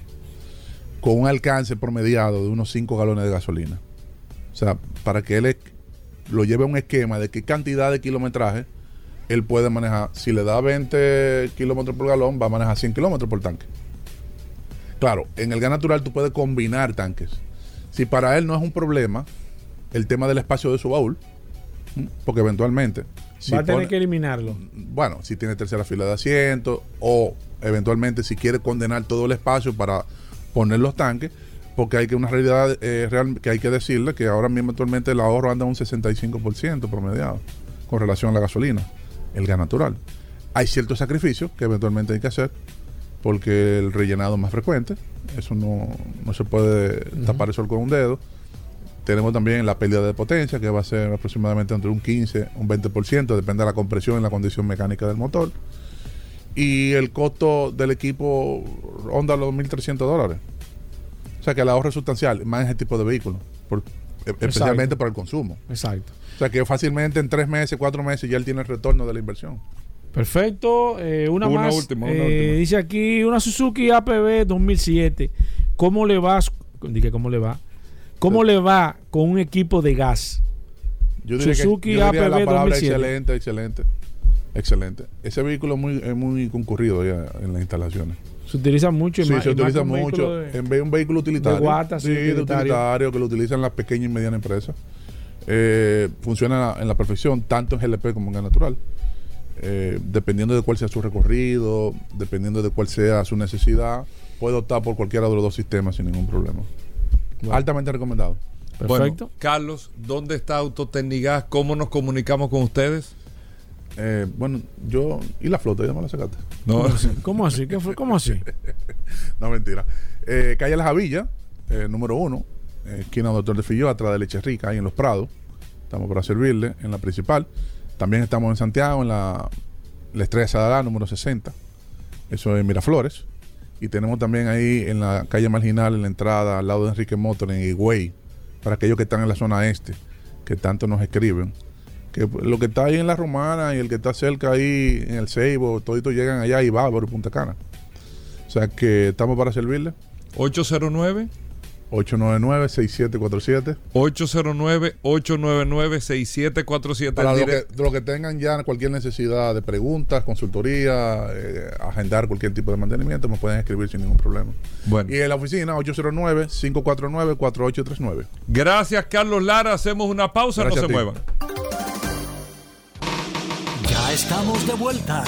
con un alcance promediado de unos 5 galones de gasolina. O sea, para que él lo lleve a un esquema de qué cantidad de kilometraje él puede manejar. Si le da 20 kilómetros por galón, va a manejar 100 kilómetros por tanque. Claro, en el gas natural tú puedes combinar tanques. Si para él no es un problema el tema del espacio de su baúl, porque eventualmente Va a tener que eliminarlo. Bueno, si tiene tercera fila de asientos o eventualmente si quiere condenar todo el espacio para poner los tanques, porque hay que una realidad eh, real que hay que decirle que ahora mismo actualmente el ahorro anda un 65% promediado con relación a la gasolina, el gas natural. Hay ciertos sacrificios que eventualmente hay que hacer porque el rellenado es más frecuente, eso no, no se puede tapar el sol con un dedo tenemos también la pérdida de potencia, que va a ser aproximadamente entre un 15, un 20%, depende de la compresión y la condición mecánica del motor. Y el costo del equipo ronda los 1.300 dólares. O sea que el ahorro es sustancial, más en ese tipo de vehículos, e, especialmente por el consumo. Exacto. O sea que fácilmente en tres meses, cuatro meses ya él tiene el retorno de la inversión. Perfecto. Eh, una, más. Última, una eh, Dice aquí una Suzuki APB 2007. ¿Cómo le va? Dije, ¿cómo le va? ¿Cómo le va con un equipo de gas? Yo Suzuki que, APB la palabra excelente, excelente. Excelente. Ese vehículo es muy, es muy concurrido ya en las instalaciones. Se utiliza mucho. Sí, se utiliza mucho. en vez de un vehículo utilitario. De guata, sí, de utilitario que lo utilizan las pequeñas y medianas empresas. Eh, funciona en la, perfección, tanto en GLP como en gas natural. Eh, dependiendo de cuál sea su recorrido, dependiendo de cuál sea su necesidad, puede optar por cualquiera de los dos sistemas sin ningún problema. Altamente recomendado. Perfecto. Carlos, ¿dónde está Autotecnigas? ¿Cómo nos comunicamos con ustedes? Eh, bueno, yo. ¿Y la flota? ¿Ya me la sacaste? No. ¿Cómo así? ¿Qué fue? ¿Cómo así? no, mentira. Eh, calle Las Javillas, eh, número uno, esquina Doctor de Filló, atrás de Leche Rica, ahí en Los Prados. Estamos para servirle en la principal. También estamos en Santiago, en la, la Estrella Sadalá, número 60. Eso es Miraflores. Y tenemos también ahí en la calle marginal, en la entrada, al lado de Enrique Motor, en Higüey, para aquellos que están en la zona este, que tanto nos escriben que lo que está ahí en la Romana y el que está cerca ahí en el Ceibo, toditos llegan allá y va por Punta Cana. O sea que estamos para servirle. 809 899-6747. 809-899-6747. Para lo que, lo que, tengan ya cualquier necesidad de preguntas, consultoría, eh, agendar cualquier tipo de mantenimiento, me pueden escribir sin ningún problema. Bueno. Y en la oficina, 809-549-4839. Gracias, Carlos Lara. Hacemos una pausa, no se muevan. Ya estamos de vuelta.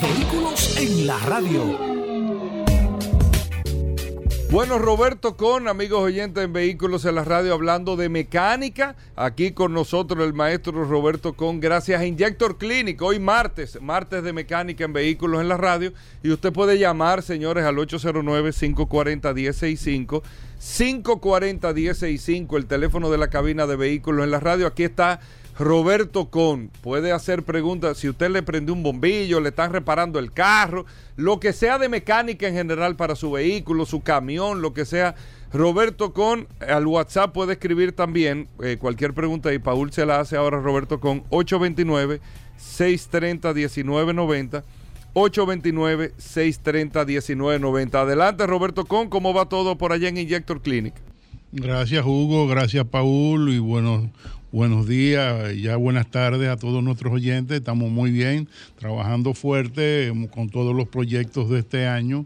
Vehículos en la radio. Bueno, Roberto Con, amigos oyentes en Vehículos en la Radio, hablando de mecánica. Aquí con nosotros el maestro Roberto Con, gracias a Injector Clinic. Hoy martes, martes de mecánica en Vehículos en la Radio. Y usted puede llamar, señores, al 809-540-1065. 540-1065, el teléfono de la cabina de Vehículos en la Radio. Aquí está Roberto Con puede hacer preguntas. Si usted le prende un bombillo, le están reparando el carro, lo que sea de mecánica en general para su vehículo, su camión, lo que sea. Roberto Con al WhatsApp puede escribir también eh, cualquier pregunta y Paul se la hace ahora Roberto Con 829-630-1990. 829-630-1990. Adelante Roberto Con, ¿cómo va todo por allá en Injector Clinic? Gracias Hugo, gracias Paul y bueno, Buenos días, ya buenas tardes a todos nuestros oyentes. Estamos muy bien, trabajando fuerte em, con todos los proyectos de este año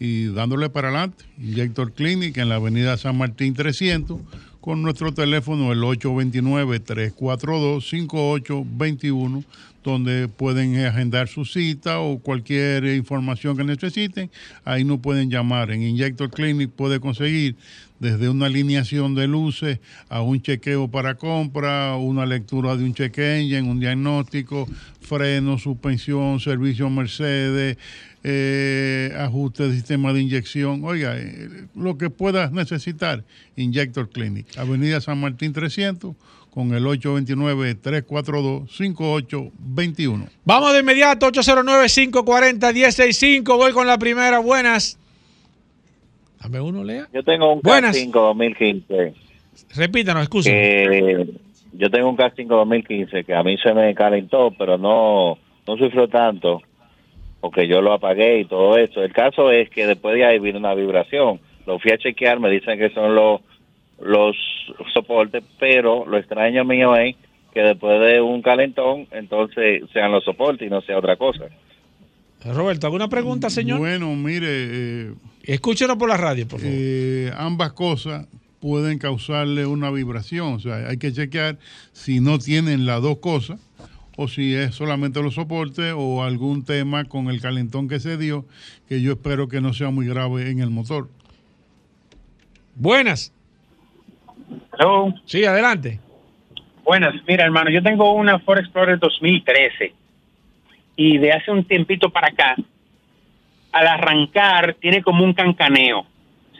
y dándole para adelante. Injector Clinic en la avenida San Martín 300 con nuestro teléfono el 829-342-5821 donde pueden agendar su cita o cualquier información que necesiten. Ahí nos pueden llamar. En Injector Clinic puede conseguir desde una alineación de luces a un chequeo para compra, una lectura de un check engine, un diagnóstico, freno, suspensión, servicio Mercedes, eh, ajuste de sistema de inyección. Oiga, eh, lo que puedas necesitar, Injector Clinic. Avenida San Martín 300 con el 829-342-5821. Vamos de inmediato, 809-540-165. Voy con la primera. Buenas. Dame uno, Lea. Yo tengo un K5 2015. Repítanos, excusa. yo tengo un K5 2015 que a mí se me calentó, pero no, no sufrió tanto porque yo lo apagué y todo eso. El caso es que después de ahí vino una vibración. Lo fui a chequear, me dicen que son los, los soportes, pero lo extraño mío es que después de un calentón, entonces sean los soportes y no sea otra cosa. Roberto, ¿alguna pregunta, señor? Bueno, mire, eh, Escúchenos por la radio, por favor. Eh, ambas cosas pueden causarle una vibración. O sea, hay que chequear si no tienen las dos cosas o si es solamente los soportes o algún tema con el calentón que se dio, que yo espero que no sea muy grave en el motor. Buenas. Hello. Sí, adelante. Buenas. Mira, hermano, yo tengo una Ford Explorer 2013 y de hace un tiempito para acá al arrancar tiene como un cancaneo.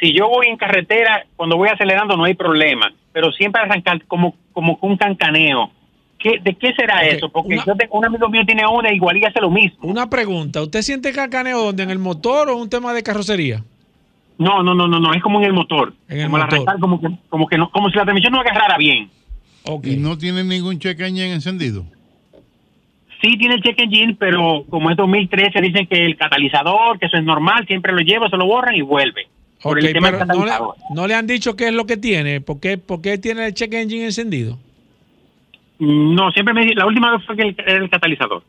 Si yo voy en carretera, cuando voy acelerando no hay problema, pero siempre arrancar como, como un cancaneo. ¿Qué, ¿De qué será eso? Porque yo tengo, un amigo mío tiene una igual y hace lo mismo. Una pregunta, ¿usted siente cancaneo donde? ¿En el motor o un tema de carrocería? No, no, no, no, no, es como en el motor. En el como motor. Arrancar, como, que, como, que no, como si la transmisión no agarrara bien. ¿Y no tiene ningún check engine encendido? Sí tiene el check engine, pero como es 2013 dicen que el catalizador, que eso es normal, siempre lo lleva, se lo borran y vuelve. Por el tema del no, le, no, le, han dicho qué es lo que tiene? ¿Por qué, por qué tiene el check engine encendido? No, siempre me la última vez fue que el, el catalizador.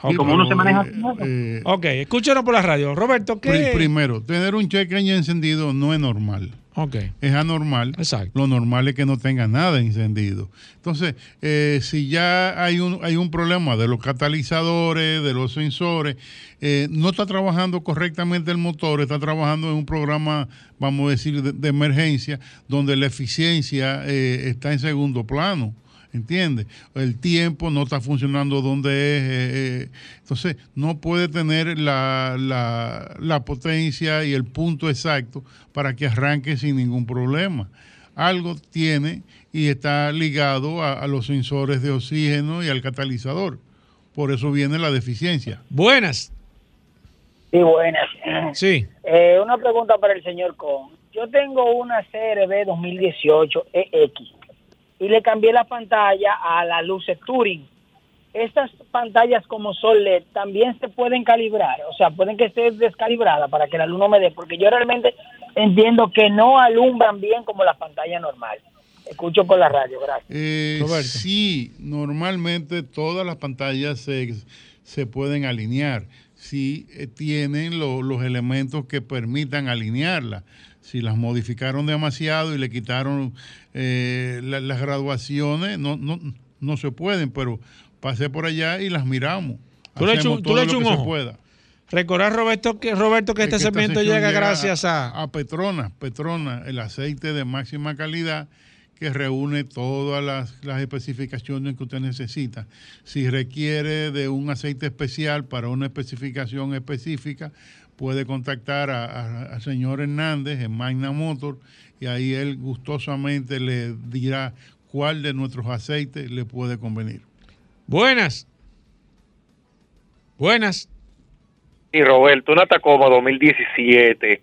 Okay. como uno se maneja. Eh, ok, escúchanos por la radio. Roberto, ¿qué? Primero, tener un check engine encendido no es normal. Okay. Es anormal. Exacto. Lo normal es que no tenga nada encendido. Entonces, eh, si ya hay un, hay un problema de los catalizadores, de los sensores, eh, no está trabajando correctamente el motor, está trabajando en un programa, vamos a decir, de, de emergencia, donde la eficiencia eh, está en segundo plano. ¿Entiendes? El tiempo no está funcionando donde es. Eh, eh, entonces, no puede tener la, la, potencia y el punto exacto para que arranque sin ningún problema. Algo tiene y está ligado a, los sensores de oxígeno y al catalizador. Por eso viene la deficiencia. Buenas. Sí, buenas. Sí. Eh, una pregunta para el señor Con. Yo tengo una CRB 2018 EX y le cambié la pantalla a la luz Turing. Estas pantallas como son LED también se pueden calibrar, o sea, pueden que esté descalibrada para que la luz no me dé, porque yo realmente entiendo que no alumbran bien como la pantalla normal. Escucho por la radio, gracias. Eh, sí, normalmente todas las pantallas se, se pueden alinear si eh, tienen los elementos que permitan alinearla si las modificaron demasiado y le quitaron eh, las graduaciones, no, no, no se pueden, pero pasé por allá y las miramos. Tú le echas un ojo. Pueda. Recordar, Roberto, que, Roberto, que este segmento llega, gracias a... A Petrona, Petrona, el aceite de máxima calidad que reúne todas las, las, especificaciones que usted necesita. Si requiere de un aceite especial para una especificación específica, puede contactar al señor Hernández en Magna Motor y ahí él gustosamente le dirá cuál de nuestros aceites le puede convenir. Buenas. Buenas. Y Roberto, una Tacoma 2017,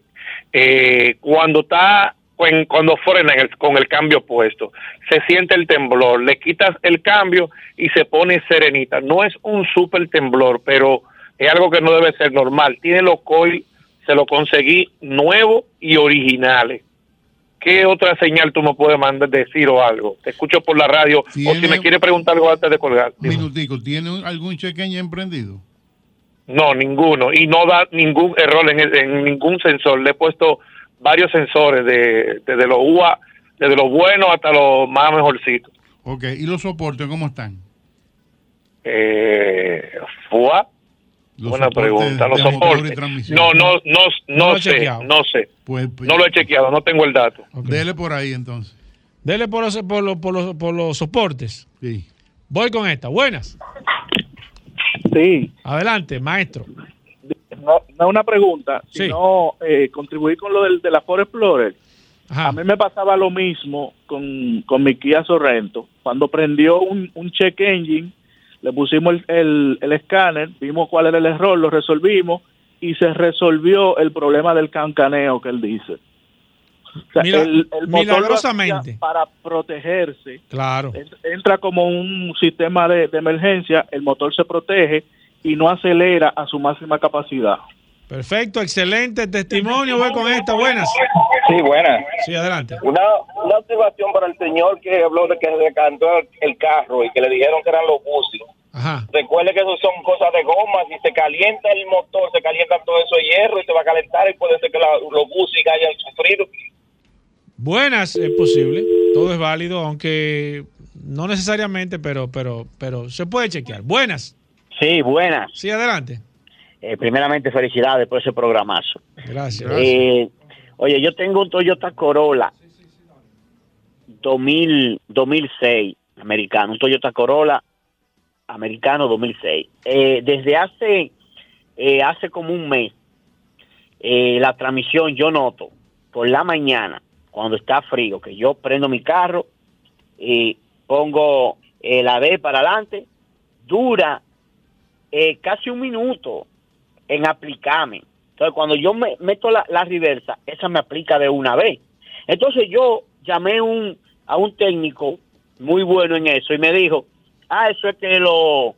eh, cuando está cuando frena con el cambio puesto, se siente el temblor, le quitas el cambio y se pone serenita. No es un super temblor, pero es algo que no debe ser normal. Tiene los coils, se lo conseguí nuevos y originales. ¿Qué otra señal tú me puedes mandar decir o algo? Te escucho por la radio o si me quiere preguntar algo antes de colgar. Minutico, ¿tiene algún chequeño emprendido? No, ninguno. Y no da ningún error en, ningún sensor. Le he puesto varios sensores de, desde los UA, desde los buenos hasta los más mejorcitos. Ok, ¿y los soportes cómo están? Eh, FUA, Buena pregunta. Los soportes. No, no, no, no, sé, no sé. Pues, pues, no lo he chequeado, no tengo el dato. Dele por ahí entonces. Dele por los, por los, por los, por los soportes. Sí. Voy con esta. Buenas. Sí. Adelante, maestro. No, no una pregunta, sino eh, contribuir con lo del, de la Ford Explorer. A mí me pasaba lo mismo con, con mi Kia Sorrento. Cuando prendió un, un check engine le pusimos el, el, escáner, vimos cuál era el error, lo resolvimos y se resolvió el problema del cancaneo que él dice. el, milagrosamente. para protegerse. Claro. Entra como un sistema de, emergencia, el motor se protege y no acelera a su máxima capacidad. Perfecto, excelente testimonio. Voy con esta, buenas. Sí, buenas. Sí, adelante. Una, una observación para el señor que habló de que se cantó el carro y que le dijeron que eran los buses. Recuerde que eso son cosas de goma, si se calienta el motor, se calienta todo eso de hierro y se va a calentar y puede ser que los buses hayan sufrido. Buenas, es posible, todo es válido, aunque no necesariamente, pero, pero, pero se puede chequear. Buenas. Sí, buenas. Sí, adelante. Eh, primeramente, felicidades por ese programazo. Gracias. Eh, oye, yo tengo un Toyota Corolla 2000, 2006 americano, un Toyota Corolla americano 2006. Eh, desde hace, hace como un mes, la transmisión yo noto por la mañana, cuando está frío, que yo prendo mi carro y pongo la D para adelante, dura casi un minuto en aplicarme. Entonces, cuando yo me meto la, la, reversa, esa me aplica de una vez. Entonces, yo llamé un, a un técnico muy bueno en eso y me dijo, ah, eso es que lo,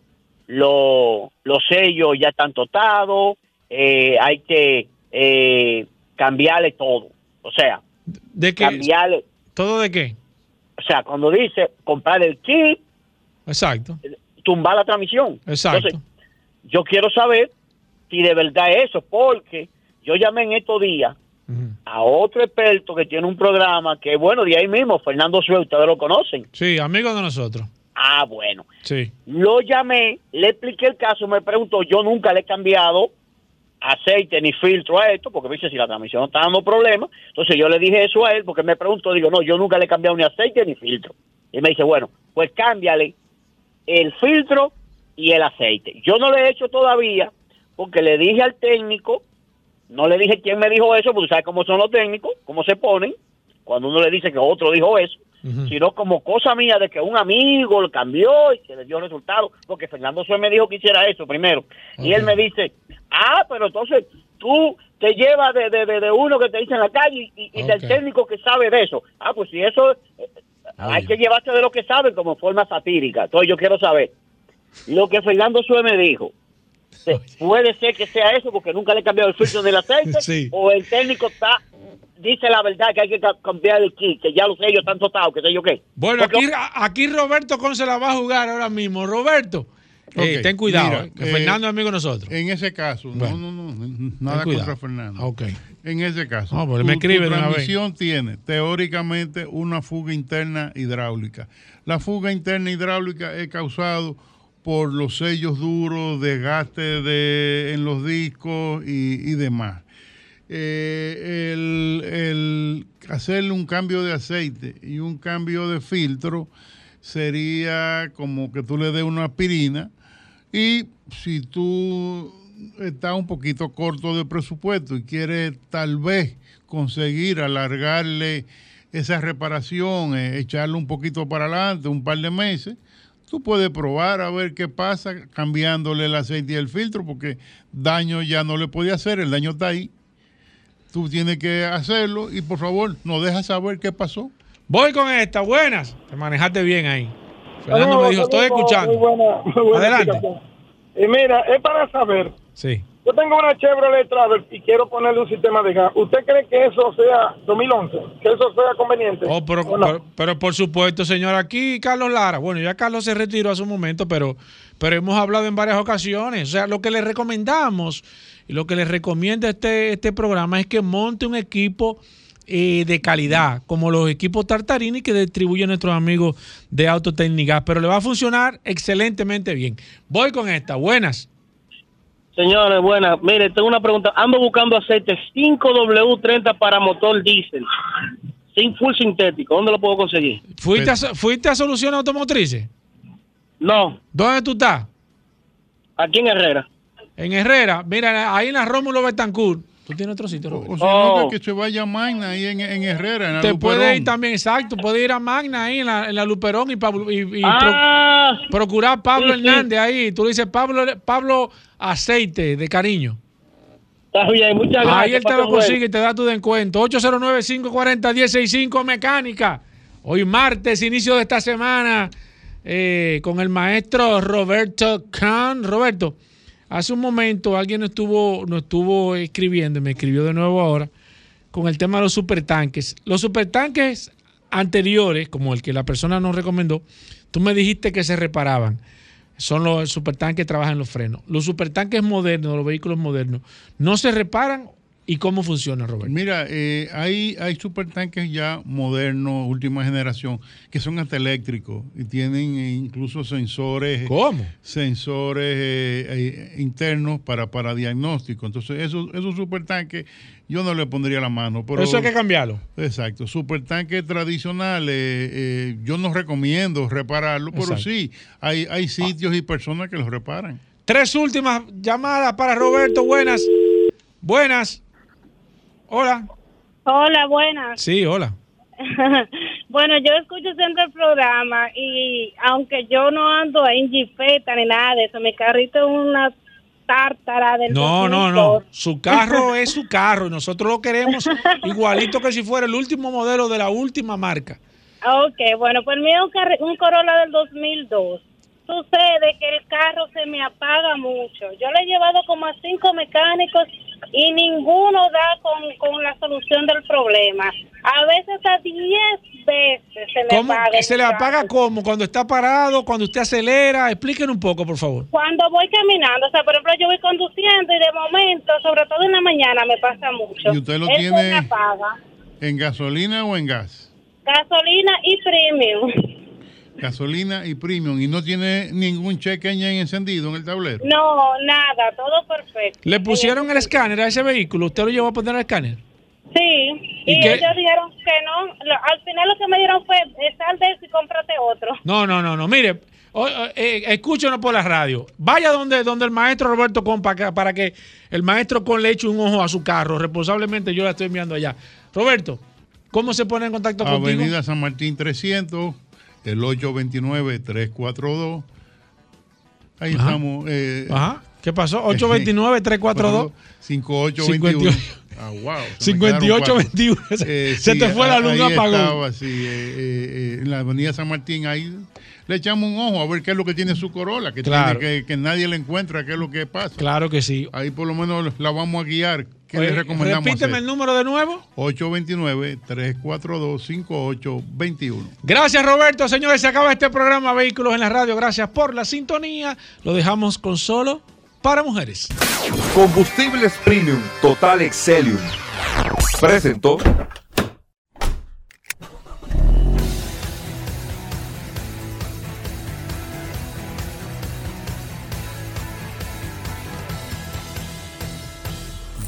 lo, los sellos ya están totados, eh, hay que eh, cambiarle todo. O sea, ¿de qué? Cambiarle. ¿Todo de qué? O sea, cuando dice comprar el kit, exacto, tumbar la transmisión. Exacto. yo quiero saber si de verdad es eso, porque yo llamé en estos días a otro experto que tiene un programa que, bueno, de ahí mismo, Fernando Suárez, ustedes lo conocen. Sí, amigo de nosotros. Ah, bueno. Sí. Lo llamé, le expliqué el caso, me preguntó, yo nunca le he cambiado aceite ni filtro a esto, porque dice si la transmisión no está dando problemas. Entonces yo le dije eso a él, porque me preguntó, digo, no, yo nunca le he cambiado ni aceite ni filtro. Y me dice, bueno, pues cámbiale el filtro y el aceite. Yo no lo he hecho todavía porque le dije al técnico, no le dije quién me dijo eso, porque sabes cómo son los técnicos, cómo se ponen, cuando uno le dice que otro dijo eso, sino como cosa mía de que un amigo lo cambió y que le dio resultado, porque Fernando Suárez me dijo que hiciera eso primero. Y él me dice, ah, pero entonces tú te llevas de, de, uno que te dice en la calle y, del técnico que sabe de eso. Ah, pues si eso, eh, hay que llevarse de lo que sabe como forma satírica. Entonces yo quiero saber lo que Fernando Suárez me dijo. Puede ser que sea eso porque nunca le he cambiado el filtro del aceite o el técnico está dice la verdad que hay que cambiar el kit, que ya lo sé yo están tostados, que sé yo qué. Bueno, aquí, aquí Roberto Con se la va a jugar ahora mismo. Roberto, eh, ten cuidado, que Fernando es amigo de nosotros. En ese caso, no, no, no, nada contra Fernando. Okay. En ese caso, no, pues me escribe la transmisión tiene teóricamente una fuga interna hidráulica. La fuga interna hidráulica es causado por los sellos duros, desgaste de, en los discos y, demás. Eh, el, hacerle un cambio de aceite y un cambio de filtro sería como que tú le des una aspirina y si tú estás un poquito corto de presupuesto y quieres tal vez conseguir alargarle esa reparación, eh, echarle un poquito para adelante, un par de meses, Tú puedes probar a ver qué pasa cambiándole el aceite y el filtro, porque daño ya no le puede hacer, el daño está ahí. Tú tienes que hacerlo y por favor, nos dejas saber qué pasó. Voy con esta, buenas. Te manejaste bien ahí. Fernando me dijo, estoy escuchando. Adelante. Y mira, es para saber. Sí. Yo tengo una Chevrolet Traverse y quiero ponerle un sistema de gas. ¿Usted cree que eso sea 2011? ¿Que eso sea conveniente? Oh, pero, pero, por supuesto, señor. Aquí Carlos Lara. Bueno, ya Carlos se retiró hace un momento, pero, pero hemos hablado en varias ocasiones. O sea, lo que le recomendamos y lo que le recomienda este, este programa es que monte un equipo eh, de calidad, como los equipos Tartarini que distribuyen nuestros amigos de Autotécnica. Pero le va a funcionar excelentemente bien. Voy con esta. Buenas. Señores, buenas. Mire, tengo una pregunta. Ando buscando aceite 5W30 para motor diésel. Sin full sintético. ¿Dónde lo puedo conseguir? ¿Fuiste a, ¿fuiste a Soluciones Automotrices? No. ¿Dónde tú estás? Aquí en Herrera. En Herrera. Mira, ahí en la Rómulo Betancourt. Tú tienes otro sitio, O, sea, oh. que se vaya a Magna ahí en, Herrera, en la Te puede ir también, exacto. Puede ir a Magna ahí en la, en la Luperón y, y, ah. procurar Pablo Hernández ahí. Tú le dices Pablo, Pablo Aceite de cariño. Está bien, muchas gracias. Ahí él te lo consigue y te da tu descuento. 809-540-165 Mecánica. Hoy martes, inicio de esta semana, eh, con el maestro Roberto Kahn. Roberto, Hace un momento alguien nos estuvo, nos estuvo escribiendo, me escribió de nuevo ahora, con el tema de los supertanques. Los supertanques anteriores, como el que la persona nos recomendó, tú me dijiste que se reparaban. Son los supertanques que trabajan los frenos. Los supertanques modernos, los vehículos modernos, ¿no se reparan ¿Y cómo funciona, Roberto? Mira, eh, hay, hay supertanques ya modernos, última generación, que son hasta eléctricos y tienen eh, incluso sensores. ¿Cómo? Sensores eh, internos para, para diagnóstico. Entonces, esos, esos supertanques yo no le pondría la mano. Pero, Eso hay que cambiarlo. Exacto. Supertanques tradicionales, yo no recomiendo repararlo, pero sí, hay, hay sitios y personas que los reparan. Tres últimas llamadas para Roberto. Buenas. Buenas. Hola. Hola, buenas. Sí, hola. bueno, yo escucho siempre el programa y aunque yo no ando en jipeta ni nada de eso, mi carrito es una tártara del No, no, no. Su carro es su carro y nosotros lo queremos igualito que si fuera el último modelo de la última marca. Ok, bueno, pues mío es un, un Corolla del 2002 sucede que el carro se me apaga mucho. Yo le he llevado como a cinco mecánicos y ninguno da con, la solución del problema. A veces a 10 veces se le apaga. ¿Se le apaga cómo? ¿Cuando está parado? ¿Cuando usted acelera? Explíquenos un poco, por favor. Cuando voy caminando. O sea, por ejemplo, yo voy conduciendo y de momento, sobre todo en la mañana, me pasa mucho. ¿Y usted lo tiene en gasolina o en gas? Gasolina y premium gasolina y premium y no tiene ningún cheque en encendido en el tablero. No, nada, todo perfecto. ¿Le pusieron el escáner a ese vehículo? ¿Usted lo llevó a poner el escáner? Sí, y, ellos dijeron que no. Al final lo que me dieron fue, sal de eso y cómprate otro. No, no, no, no. Mire, eh, escúchenos por la radio. Vaya donde, donde el maestro Roberto Con para que, el maestro Con le eche un ojo a su carro. Responsablemente yo la estoy enviando allá. Roberto, ¿cómo se pone en contacto contigo? Avenida San Martín 300, el 829-342. Ahí estamos. Eh, Ajá. ¿Qué pasó? 829-342. 5821. Ah, wow. 5821. Se, eh, se te fue la luz, apagó. Sí, eh, en la avenida San Martín, ahí le echamos un ojo a ver qué es lo que tiene su Corolla, que, tiene, que, nadie le encuentra, qué es lo que pasa. Claro que sí. Ahí por lo menos la vamos a guiar. ¿Qué le recomendamos Repíteme el número de nuevo. 829-342-5821. Gracias, Roberto. Señores, se acaba este programa Vehículos en la Radio. Gracias por la sintonía. Lo dejamos con solo para mujeres. Combustibles Premium Total Excelium. Presentó.